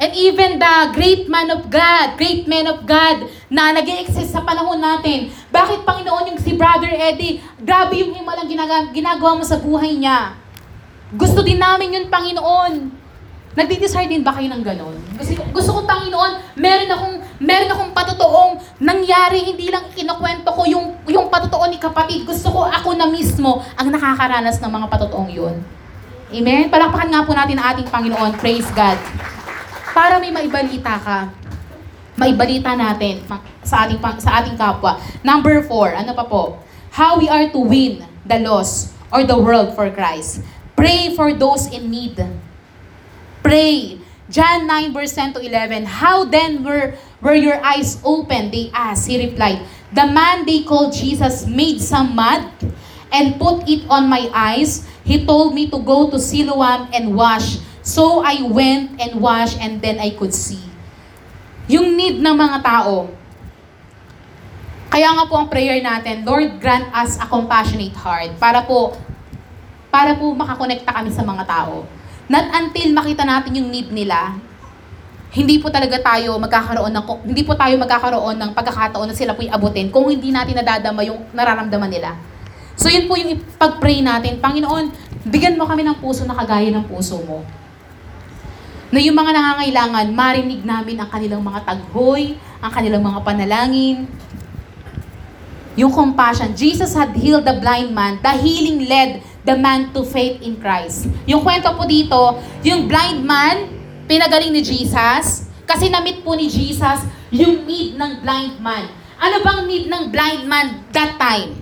And even the great man of God, great man of God na nag exist sa panahon natin. Bakit Panginoon yung si Brother Eddie, grabe yung himalang ginagawa, ginagawa mo sa buhay niya. Gusto din namin yun, Panginoon. Nagdi-desire din ba kayo ng ganon? Kasi gusto ko, Panginoon, meron akong, meron akong patotoong nangyari, hindi lang kinukwento ko yung, yung patotoo ni kapatid. Gusto ko ako na mismo ang nakakaranas ng mga patotoong yun. Amen? Palakpakan nga po natin ang ating Panginoon. Praise God para may maibalita ka. Maibalita natin sa ating sa ating kapwa. Number four, ano pa po? How we are to win the lost or the world for Christ. Pray for those in need. Pray. John 9 verse 10 to 11. How then were, were your eyes open? They asked. He replied, The man they called Jesus made some mud and put it on my eyes. He told me to go to Siloam and wash. So I went and washed and then I could see. Yung need ng mga tao. Kaya nga po ang prayer natin, Lord grant us a compassionate heart para po para po makakonekta kami sa mga tao. Not until makita natin yung need nila, hindi po talaga tayo magkakaroon ng hindi po tayo magkakaroon ng pagkakataon na sila po abutin kung hindi natin nadadama yung nararamdaman nila. So yun po yung pag-pray natin, Panginoon, bigyan mo kami ng puso na kagaya ng puso mo. Na yung mga nangangailangan, marinig namin ang kanilang mga taghoy, ang kanilang mga panalangin. Yung compassion. Jesus had healed the blind man. The healing led the man to faith in Christ. Yung kwento po dito, yung blind man, pinagaling ni Jesus, kasi na-meet po ni Jesus yung need ng blind man. Ano bang need ng blind man that time?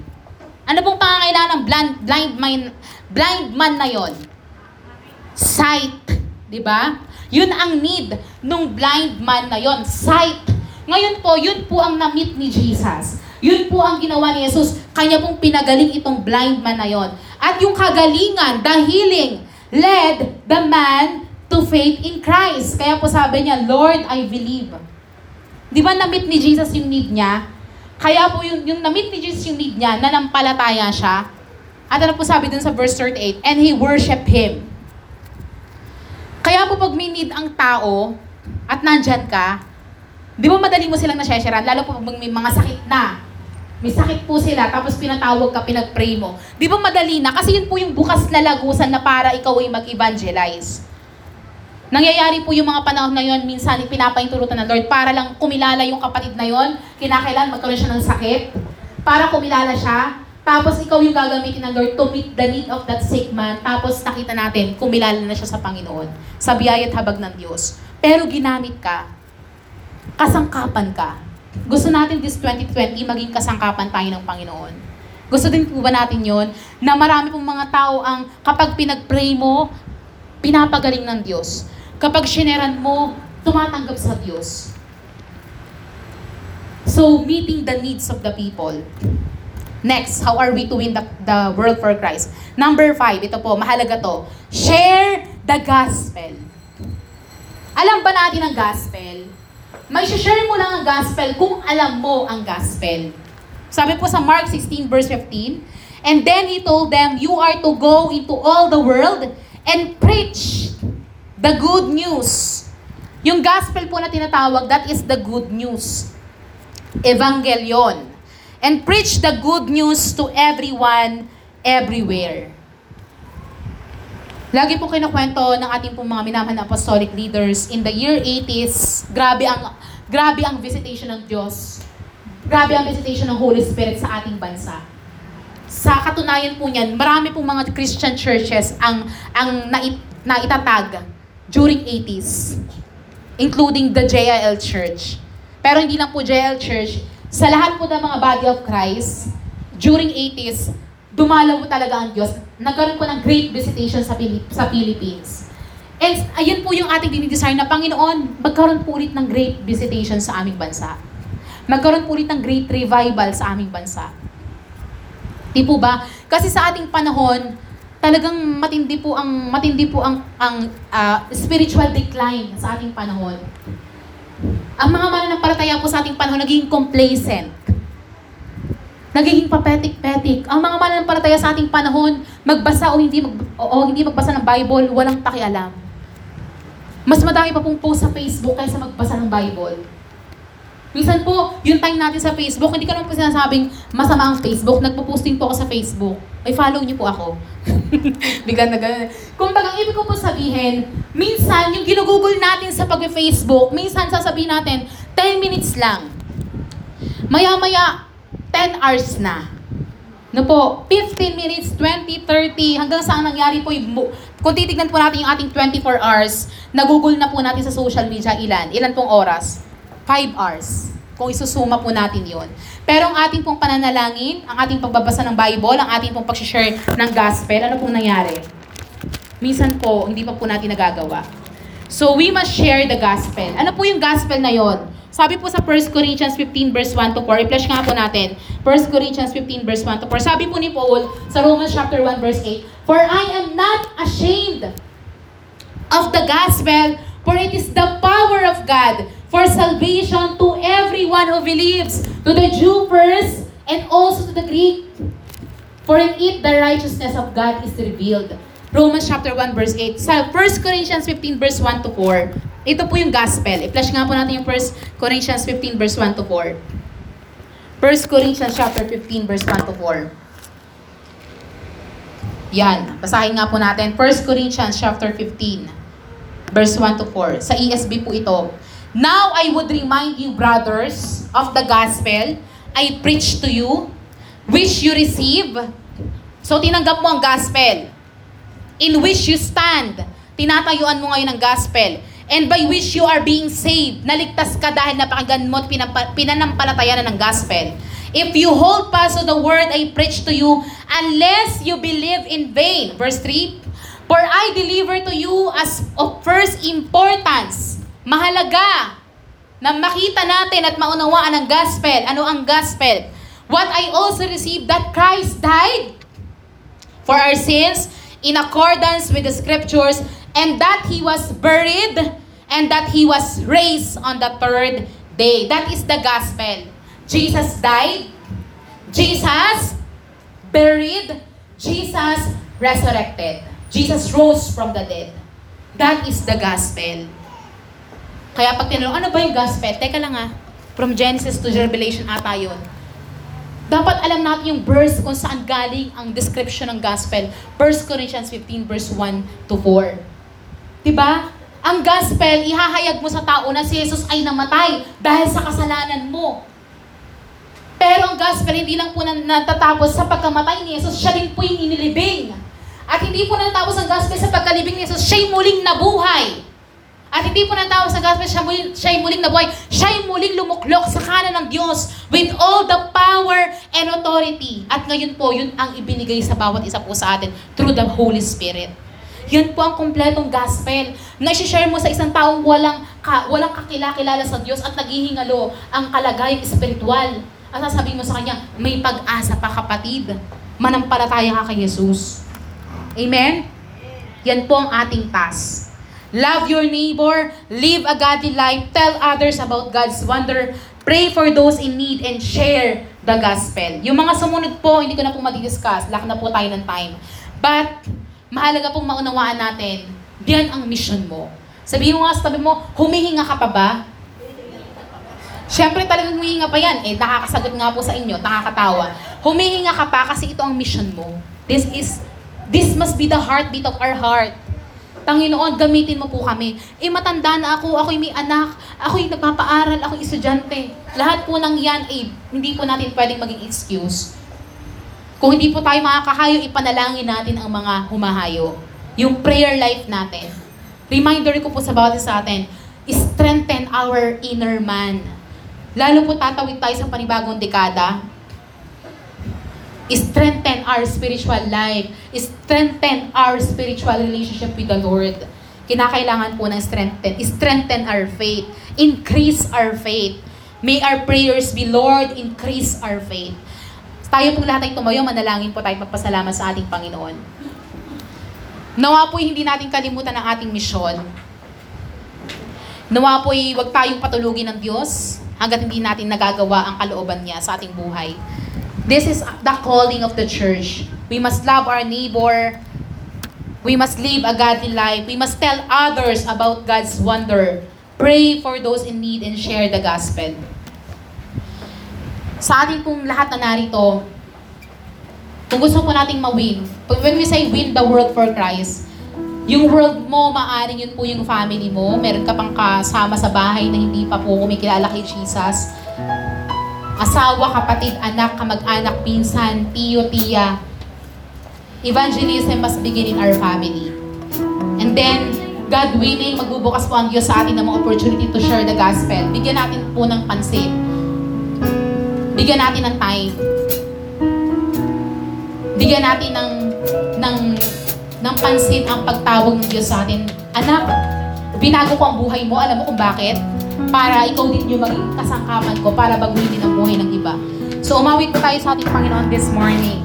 Ano pong pangangailangan ng blind, blind man, blind man na yon? Sight. Di ba? Yun ang need nung blind man na yon, sight. Ngayon po, yun po ang na-meet ni Jesus. Yun po ang ginawa ni Jesus. Kanya pong pinagaling itong blind man na yon. At yung kagalingan, the healing, led the man to faith in Christ. Kaya po sabi niya, Lord, I believe. Di ba na-meet ni Jesus yung need niya? Kaya po yung, yung na-meet ni Jesus yung need niya, nanampalataya siya. At ano po sabi dun sa verse 38? And he worshiped Him. Kaya po pag may need ang tao, at nandyan ka, di ba madali mo silang nasyesyaran? Lalo po pag may mga sakit na. May sakit po sila, tapos pinatawag ka, pinag-pray mo. Di ba madali na? Kasi yun po yung bukas na lagusan na para ikaw ay mag-evangelize. Nangyayari po yung mga panahon na yon, minsan pinapaintulutan ng Lord para lang kumilala yung kapatid na yon, kinakailan magkaroon siya ng sakit, para kumilala siya, tapos ikaw yung gagamitin ng Lord to meet the need of that sick man, tapos nakita natin, kumilala na siya sa Panginoon, sa biyaya't habag ng Diyos. Pero ginamit ka, kasangkapan ka. Gusto natin this 2020 maging kasangkapan tayo ng Panginoon. Gusto din po ba natin yon na marami pong mga tao ang kapag pinag-pray mo, pinapagaling ng Diyos. Kapag shineran mo, tumatanggap sa Diyos. So, meeting the needs of the people. Next, how are we to win the, the world for Christ? Number five, ito po, mahalaga to. Share the gospel. Alam ba natin ang gospel? May share mo lang ang gospel kung alam mo ang gospel. Sabi po sa Mark 16 verse 15, And then he told them, You are to go into all the world and preach the good news. Yung gospel po na tinatawag, that is the good news. Evangelion. And preach the good news to everyone, everywhere. Lagi po kinukwento ng ating pong mga minamahal na apostolic leaders in the year 80s, grabe ang grabe ang visitation ng Diyos. Grabe ang visitation ng Holy Spirit sa ating bansa. Sa katunayan po niyan, marami pong mga Christian churches ang ang nait, naitatag during 80s, including the JIL Church. Pero hindi lang po JIL Church, sa lahat po ng mga body of Christ, during 80s, dumalaw po talaga ang Diyos. Nagkaroon po ng great visitation sa, Pilip, sa Philippines. And ayun po yung ating dinidesire na Panginoon, magkaroon po ulit ng great visitation sa aming bansa. Magkaroon po ulit ng great revival sa aming bansa. Di po ba? Kasi sa ating panahon, talagang matindi po ang matindi po ang ang ah, spiritual decline sa ating panahon. Ang mga mananampalataya po sa ating panahon naging complacent. Nagiging papetik-petik. Ang mga mananampalataya sa ating panahon, magbasa o hindi mag, o, o hindi magbasa ng Bible, walang pakialam. Mas madami pa pong post sa Facebook kaysa magbasa ng Bible. Minsan po, yung time natin sa Facebook, hindi ko naman po sinasabing masama ang Facebook. Nagpo-posting po ako sa Facebook. Ay, follow niyo po ako. Bigla na ganun. Kung bagang ibig ko po sabihin, minsan yung ginugugol natin sa pag-Facebook, minsan sasabihin natin, 10 minutes lang. Maya-maya, 10 hours na. No po, 15 minutes, 20, 30, hanggang saan nangyari po yung, kung titignan po natin yung ating 24 hours, nagugol na po natin sa social media, ilan? Ilan pong oras? 5 hours. Kung isusuma po natin yon. Pero ang ating pong pananalangin, ang ating pagbabasa ng Bible, ang ating pong pag-share ng gospel, ano pong nangyari? Minsan po, hindi pa po natin nagagawa. So, we must share the gospel. Ano po yung gospel na yon? Sabi po sa 1 Corinthians 15 verse 1 to 4, i-flash nga po natin. 1 Corinthians 15 verse 1 to 4. Sabi po ni Paul sa Romans chapter 1 verse 8, For I am not ashamed of the gospel, for it is the power of God for salvation to everyone who believes, to the Jew first, and also to the Greek. For in it the righteousness of God is revealed. Romans chapter 1 verse 8. Sa 1 Corinthians 15 verse 1 to 4, ito po yung gospel. I-flash nga po natin yung 1 Corinthians 15 verse 1 to 4. 1 Corinthians chapter 15 verse 1 to 4. Yan. Basahin nga po natin. 1 Corinthians chapter 15. verse 1 to 4. Sa ESB po ito. Now I would remind you, brothers, of the gospel I preached to you, which you receive. So, tinanggap mo ang gospel. In which you stand. Tinatayuan mo ngayon ang gospel. And by which you are being saved. Naligtas ka dahil napakinggan mo at pinanampalatayanan ng gospel. If you hold fast to the word I preach to you, unless you believe in vain. Verse 3, For I deliver to you as of first importance. Mahalaga na makita natin at maunawaan ang gospel. Ano ang gospel? What I also received that Christ died for our sins in accordance with the scriptures and that he was buried and that he was raised on the third day. That is the gospel. Jesus died, Jesus buried, Jesus resurrected. Jesus rose from the dead. That is the gospel. Kaya pag tinanong, ano ba yung gospel? Teka lang ah, from Genesis to Revelation ata yun. Dapat alam natin yung verse kung saan galing ang description ng gospel. 1 Corinthians 15 verse 1 to 4. Diba? Ang gospel, ihahayag mo sa tao na si Jesus ay namatay dahil sa kasalanan mo. Pero ang gospel, hindi lang po na natatapos sa pagkamatay ni Jesus, siya din po yung inilibing. At hindi po natatapos ang gospel sa pagkalibing ni Jesus, siya'y muling nabuhay. At hindi po natawag sa gospel, siya muling, siya'y muling nabuhay. Siya'y muling lumuklok sa kanan ng Diyos with all the power and authority. At ngayon po, yun ang ibinigay sa bawat isa po sa atin through the Holy Spirit. Yun po ang kumpletong gospel na share mo sa isang taong walang, ka, walang kakilakilala sa Diyos at naghihingalo ang kalagayang espiritual. At sasabihin mo sa kanya, may pag-asa pa kapatid. Manampalataya ka kay Jesus. Amen? Yan po ang ating task. Love your neighbor, live a godly life, tell others about God's wonder, pray for those in need, and share the gospel. Yung mga sumunod po, hindi ko na po madidiscuss, lack na po tayo ng time. But, mahalaga pong maunawaan natin, diyan ang mission mo. Sabihin mo nga sa tabi mo, humihinga ka pa ba? Siyempre talagang humihinga pa yan. Eh, nakakasagot nga po sa inyo, nakakatawa. Humihinga ka pa kasi ito ang mission mo. This is, this must be the heartbeat of our heart. Panginoon, gamitin mo po kami. Eh, matanda na ako, ako'y may anak, ako'y nagpapaaral, ako'y estudyante. Lahat po ng yan, eh, hindi po natin pwedeng maging excuse. Kung hindi po tayo makakahayo, ipanalangin natin ang mga humahayo. Yung prayer life natin. Reminder ko po sa bawat sa atin, strengthen our inner man. Lalo po tatawid tayo sa panibagong dekada, strengthen our spiritual life, strengthen our spiritual relationship with the Lord. Kinakailangan po ng strengthen, strengthen our faith, increase our faith. May our prayers be, Lord, increase our faith. Tayo po lahat ay tumayo, manalangin po tayo magpasalamat sa ating Panginoon. Nawa po hindi natin kalimutan ang ating misyon. Nawa po wag tayong patulugin ng Diyos hanggat hindi natin nagagawa ang kalooban niya sa ating buhay. This is the calling of the church. We must love our neighbor. We must live a godly life. We must tell others about God's wonder. Pray for those in need and share the gospel. Sa ating pong lahat na narito, kung gusto po nating ma-win, when we say win the world for Christ, yung world mo, maaring yun po yung family mo. Meron ka pang kasama sa bahay na hindi pa po kumikilala kay Jesus asawa, kapatid, anak, kamag-anak, pinsan, tiyo, tiya. Evangelism must begin in our family. And then, God willing, magbubukas po ang Diyos sa atin ng mga opportunity to share the gospel. Bigyan natin po ng pansin. Bigyan natin ng time. Bigyan natin ng ng ng pansin ang pagtawag ng Diyos sa atin. Anak, binago ko ang buhay mo. Alam mo kung bakit? Para ikaw din yung maging kasangkapan ko para baguhin din ang buhay ng iba. So umawit po tayo sa ating Panginoon this morning.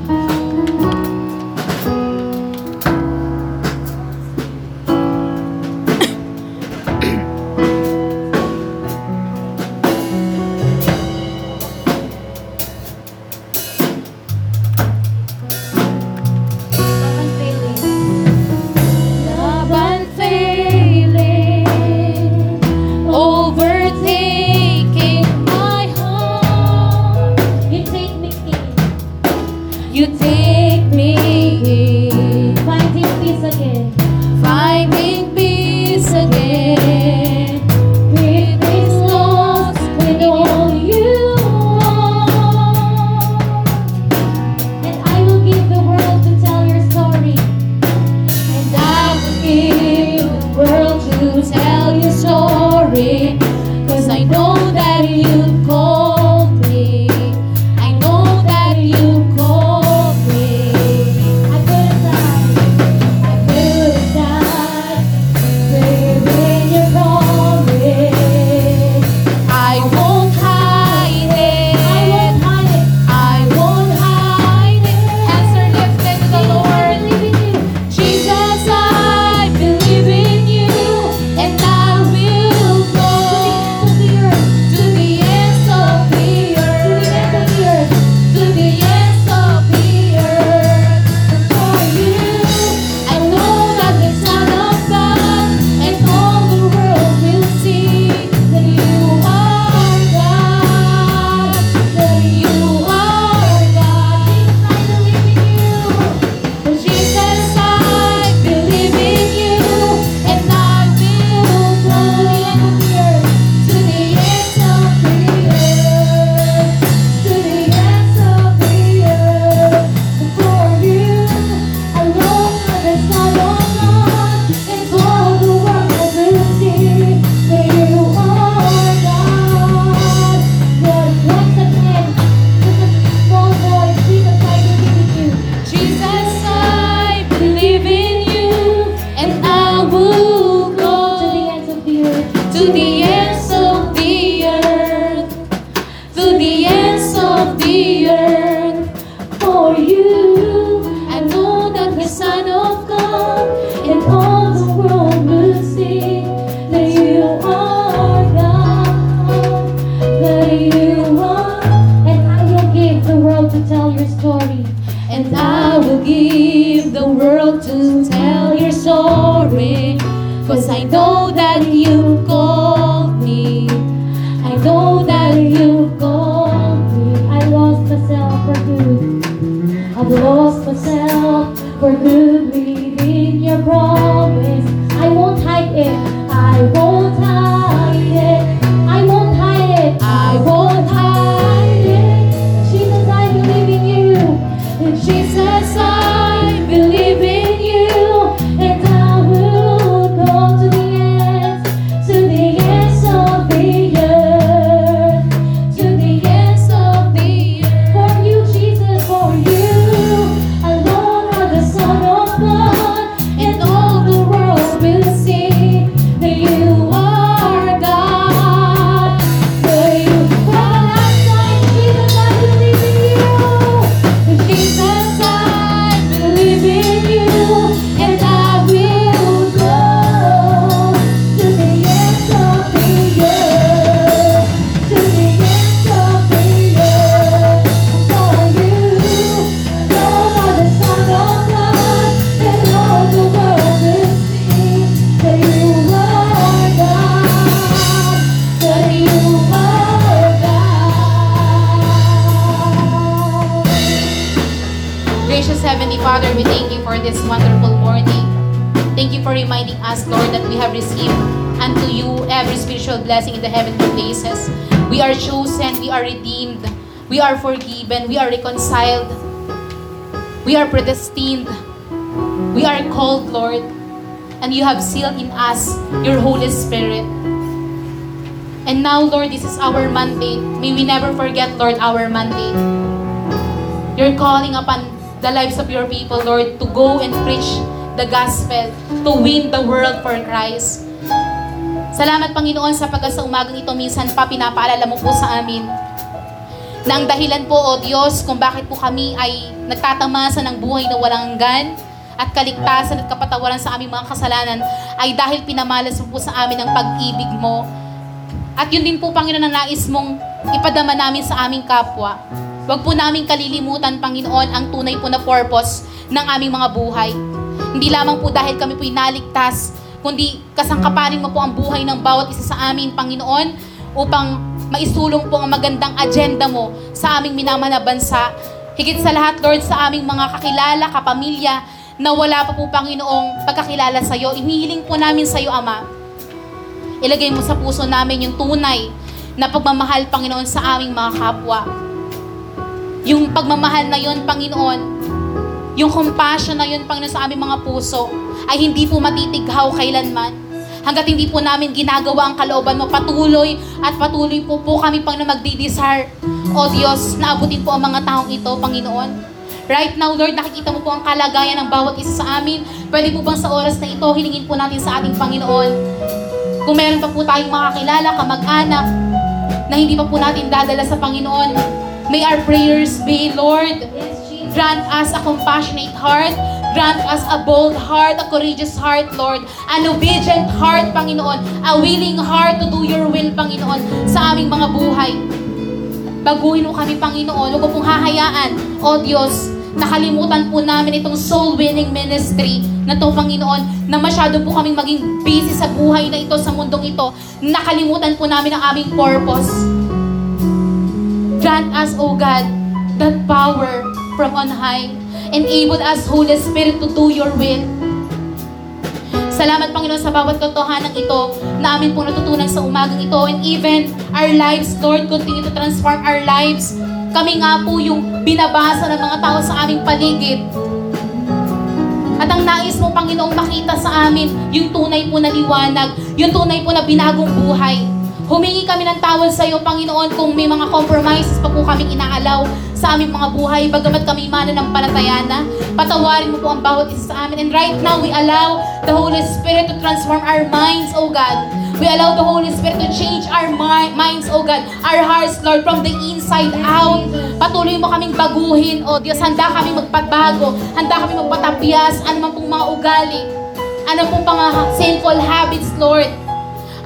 could leave in your pride. Predestined, we are called, Lord, and you have sealed in us your Holy Spirit. And now, Lord, this is our mandate. May we never forget, Lord, our mandate. You're calling upon the lives of your people, Lord, to go and preach the gospel, to win the world for Christ. Salamat, Panginoon, sa pagka sa umagang ito, minsan pa pinapaalala mo po sa amin na ang dahilan po, O Diyos, kung bakit po kami ay nagtatamasa ng buhay na walang hanggan at kaligtasan at kapatawaran sa aming mga kasalanan ay dahil pinamalas mo po sa amin ang pag-ibig mo. At yun din po, Panginoon, ang nais mong ipadama namin sa aming kapwa. Huwag po namin kalilimutan, Panginoon, ang tunay po na purpose ng aming mga buhay. Hindi lamang po dahil kami po inaligtas, kundi kasangkapanin mo po ang buhay ng bawat isa sa amin, Panginoon, upang maisulong po ang magandang agenda mo sa aming minamahal na bansa. Higit sa lahat, Lord, sa aming mga kakilala, kapamilya, na wala pa po, Panginoong, pagkakilala sa iyo. Inihiling po namin sa iyo, Ama. Ilagay mo sa puso namin yung tunay na pagmamahal, Panginoon, sa aming mga kapwa. Yung pagmamahal na yon, Panginoon, yung compassion na yun, Panginoon, sa aming mga puso, ay hindi po matitighaw kailanman. Hanggat hindi po namin ginagawa ang kalooban mo, patuloy at patuloy po po kami pang na magdidesire. O Diyos, naabutin po ang mga taong ito, Panginoon. Right now, Lord, nakikita mo po ang kalagayan ng bawat isa sa amin. Pwede po bang sa oras na ito, hilingin po natin sa ating Panginoon. Kung meron pa po tayong mga kilala, kamag-anak, na hindi pa po natin dadala sa Panginoon, may our prayers be, Lord. Grant us a compassionate heart. Grant us a bold heart, a courageous heart, Lord. An obedient heart, Panginoon. A willing heart to do your will, Panginoon, sa aming mga buhay. Baguhin mo kami, Panginoon. Huwag pong hahayaan, O Diyos, nakalimutan po namin itong soul winning ministry na to, Panginoon, na masyado po kaming maging busy sa buhay na ito, sa mundong ito. Nakalimutan po namin ang aming purpose. Grant us, O God, that power from on high. Enable us, Holy Spirit, to do your will. Salamat, Panginoon, sa bawat katotohanan ito na amin po natutunan sa umagang ito. And even our lives, Lord, continue to transform our lives. Kami nga po yung binabasa ng mga tao sa aming paligid. At ang nais mo, Panginoong, makita sa amin yung tunay po na liwanag, yung tunay po na binagong buhay. Humingi kami ng tawad sa iyo, Panginoon, kung may mga compromises pa po kaming inaalaw sa aming mga buhay, bagamat kami mananampalataya na. Patawarin mo po ang bawat isa sa amin. And right now, we allow the Holy Spirit to transform our minds, O God. We allow the Holy Spirit to change our mi- minds, O God. Our hearts, Lord, from the inside out. Patuloy mo kaming baguhin, O Diyos. Handa kami magpabago. Handa kami magpatapyas. Ano man pong mga ugali. Ano pong mga sinful habits, Lord.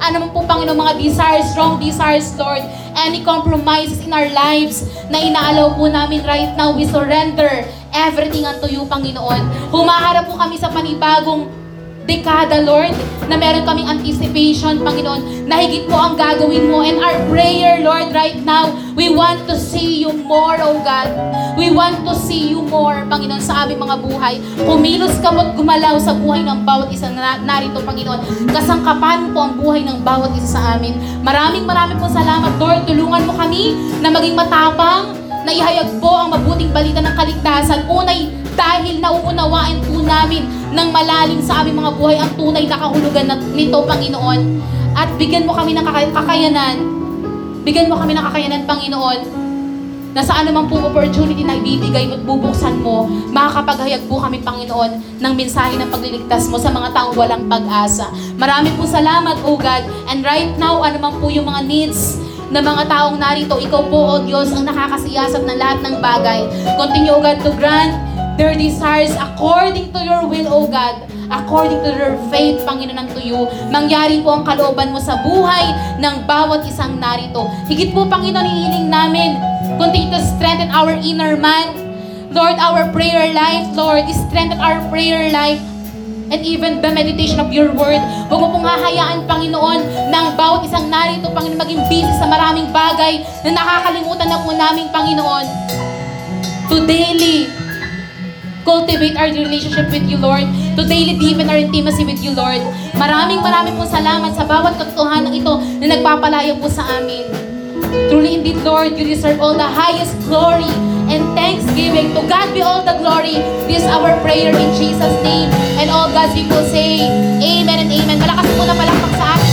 Ano man po, Panginoon, mga desires, wrong desires, Lord. Any compromises in our lives na inaalaw po namin right now, we surrender everything unto you, Panginoon. Humaharap po kami sa panibagong dekada, Lord, na meron kaming anticipation, Panginoon, na higit po ang gagawin mo. And our prayer, Lord, right now, we want to see you more, oh God. We want to see you more, Panginoon, sa aming mga buhay. Kumilos ka mo't gumalaw sa buhay ng bawat isa na narito, Panginoon. Kasangkapan mo po ang buhay ng bawat isa sa amin. Maraming maraming po salamat, Lord. Tulungan mo kami na maging matapang, na ihayag po ang mabuting balita ng kaligtasan. Unay, dahil nauunawaan po namin ng malalim sa aming mga buhay ang tunay na kahulugan na- nito, Panginoon. At bigyan mo kami ng kaka- kakayanan. Bigyan mo kami ng kakayanan, Panginoon, na sa anumang pong opportunity na ibibigay at bubuksan mo, makakapaghayag po kami, Panginoon, ng mensahe ng pagliligtas mo sa mga taong walang pag-asa. Marami po salamat, O God. And right now, anumang po yung mga needs ng mga taong narito, ikaw po, O Diyos, ang nakakasiyasat ng lahat ng bagay. Continue, O God, to grant their desires according to your will, O God. According to their faith, Panginoon, to you. Mangyari po ang kalooban mo sa buhay ng bawat isang narito. Higit po, Panginoon, hinihiling namin. Continue to strengthen our inner man. Lord, our prayer life, Lord, strengthen our prayer life and even the meditation of your word. Huwag mo pong hahayaan, Panginoon, ang bawat isang narito, Panginoon, maging busy sa maraming bagay na nakakalimutan na po namin, Panginoon, to daily cultivate our relationship with you, Lord, to daily deepen our intimacy with you, Lord. Maraming maraming po salamat sa bawat katotohanan ito na nagpapalaya po sa amin. Truly indeed, Lord, you deserve all the highest glory and thanksgiving. To God be all the glory. This is our prayer in Jesus' name. And all God's people say, Amen and Amen. Malakas po na palakpak sa akin.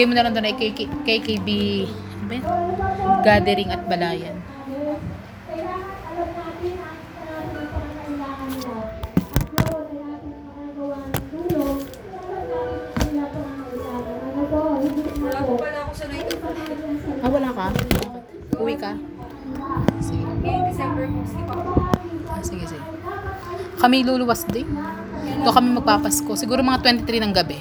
Lagay mo na lang doon ay KK, KKB ano gathering at balayan. Ah, wala ka? Uwi ka? Sige. December Ah, sige, sige. Kami luluwas din. Ito kami magpapasko. Siguro mga 23 ng gabi.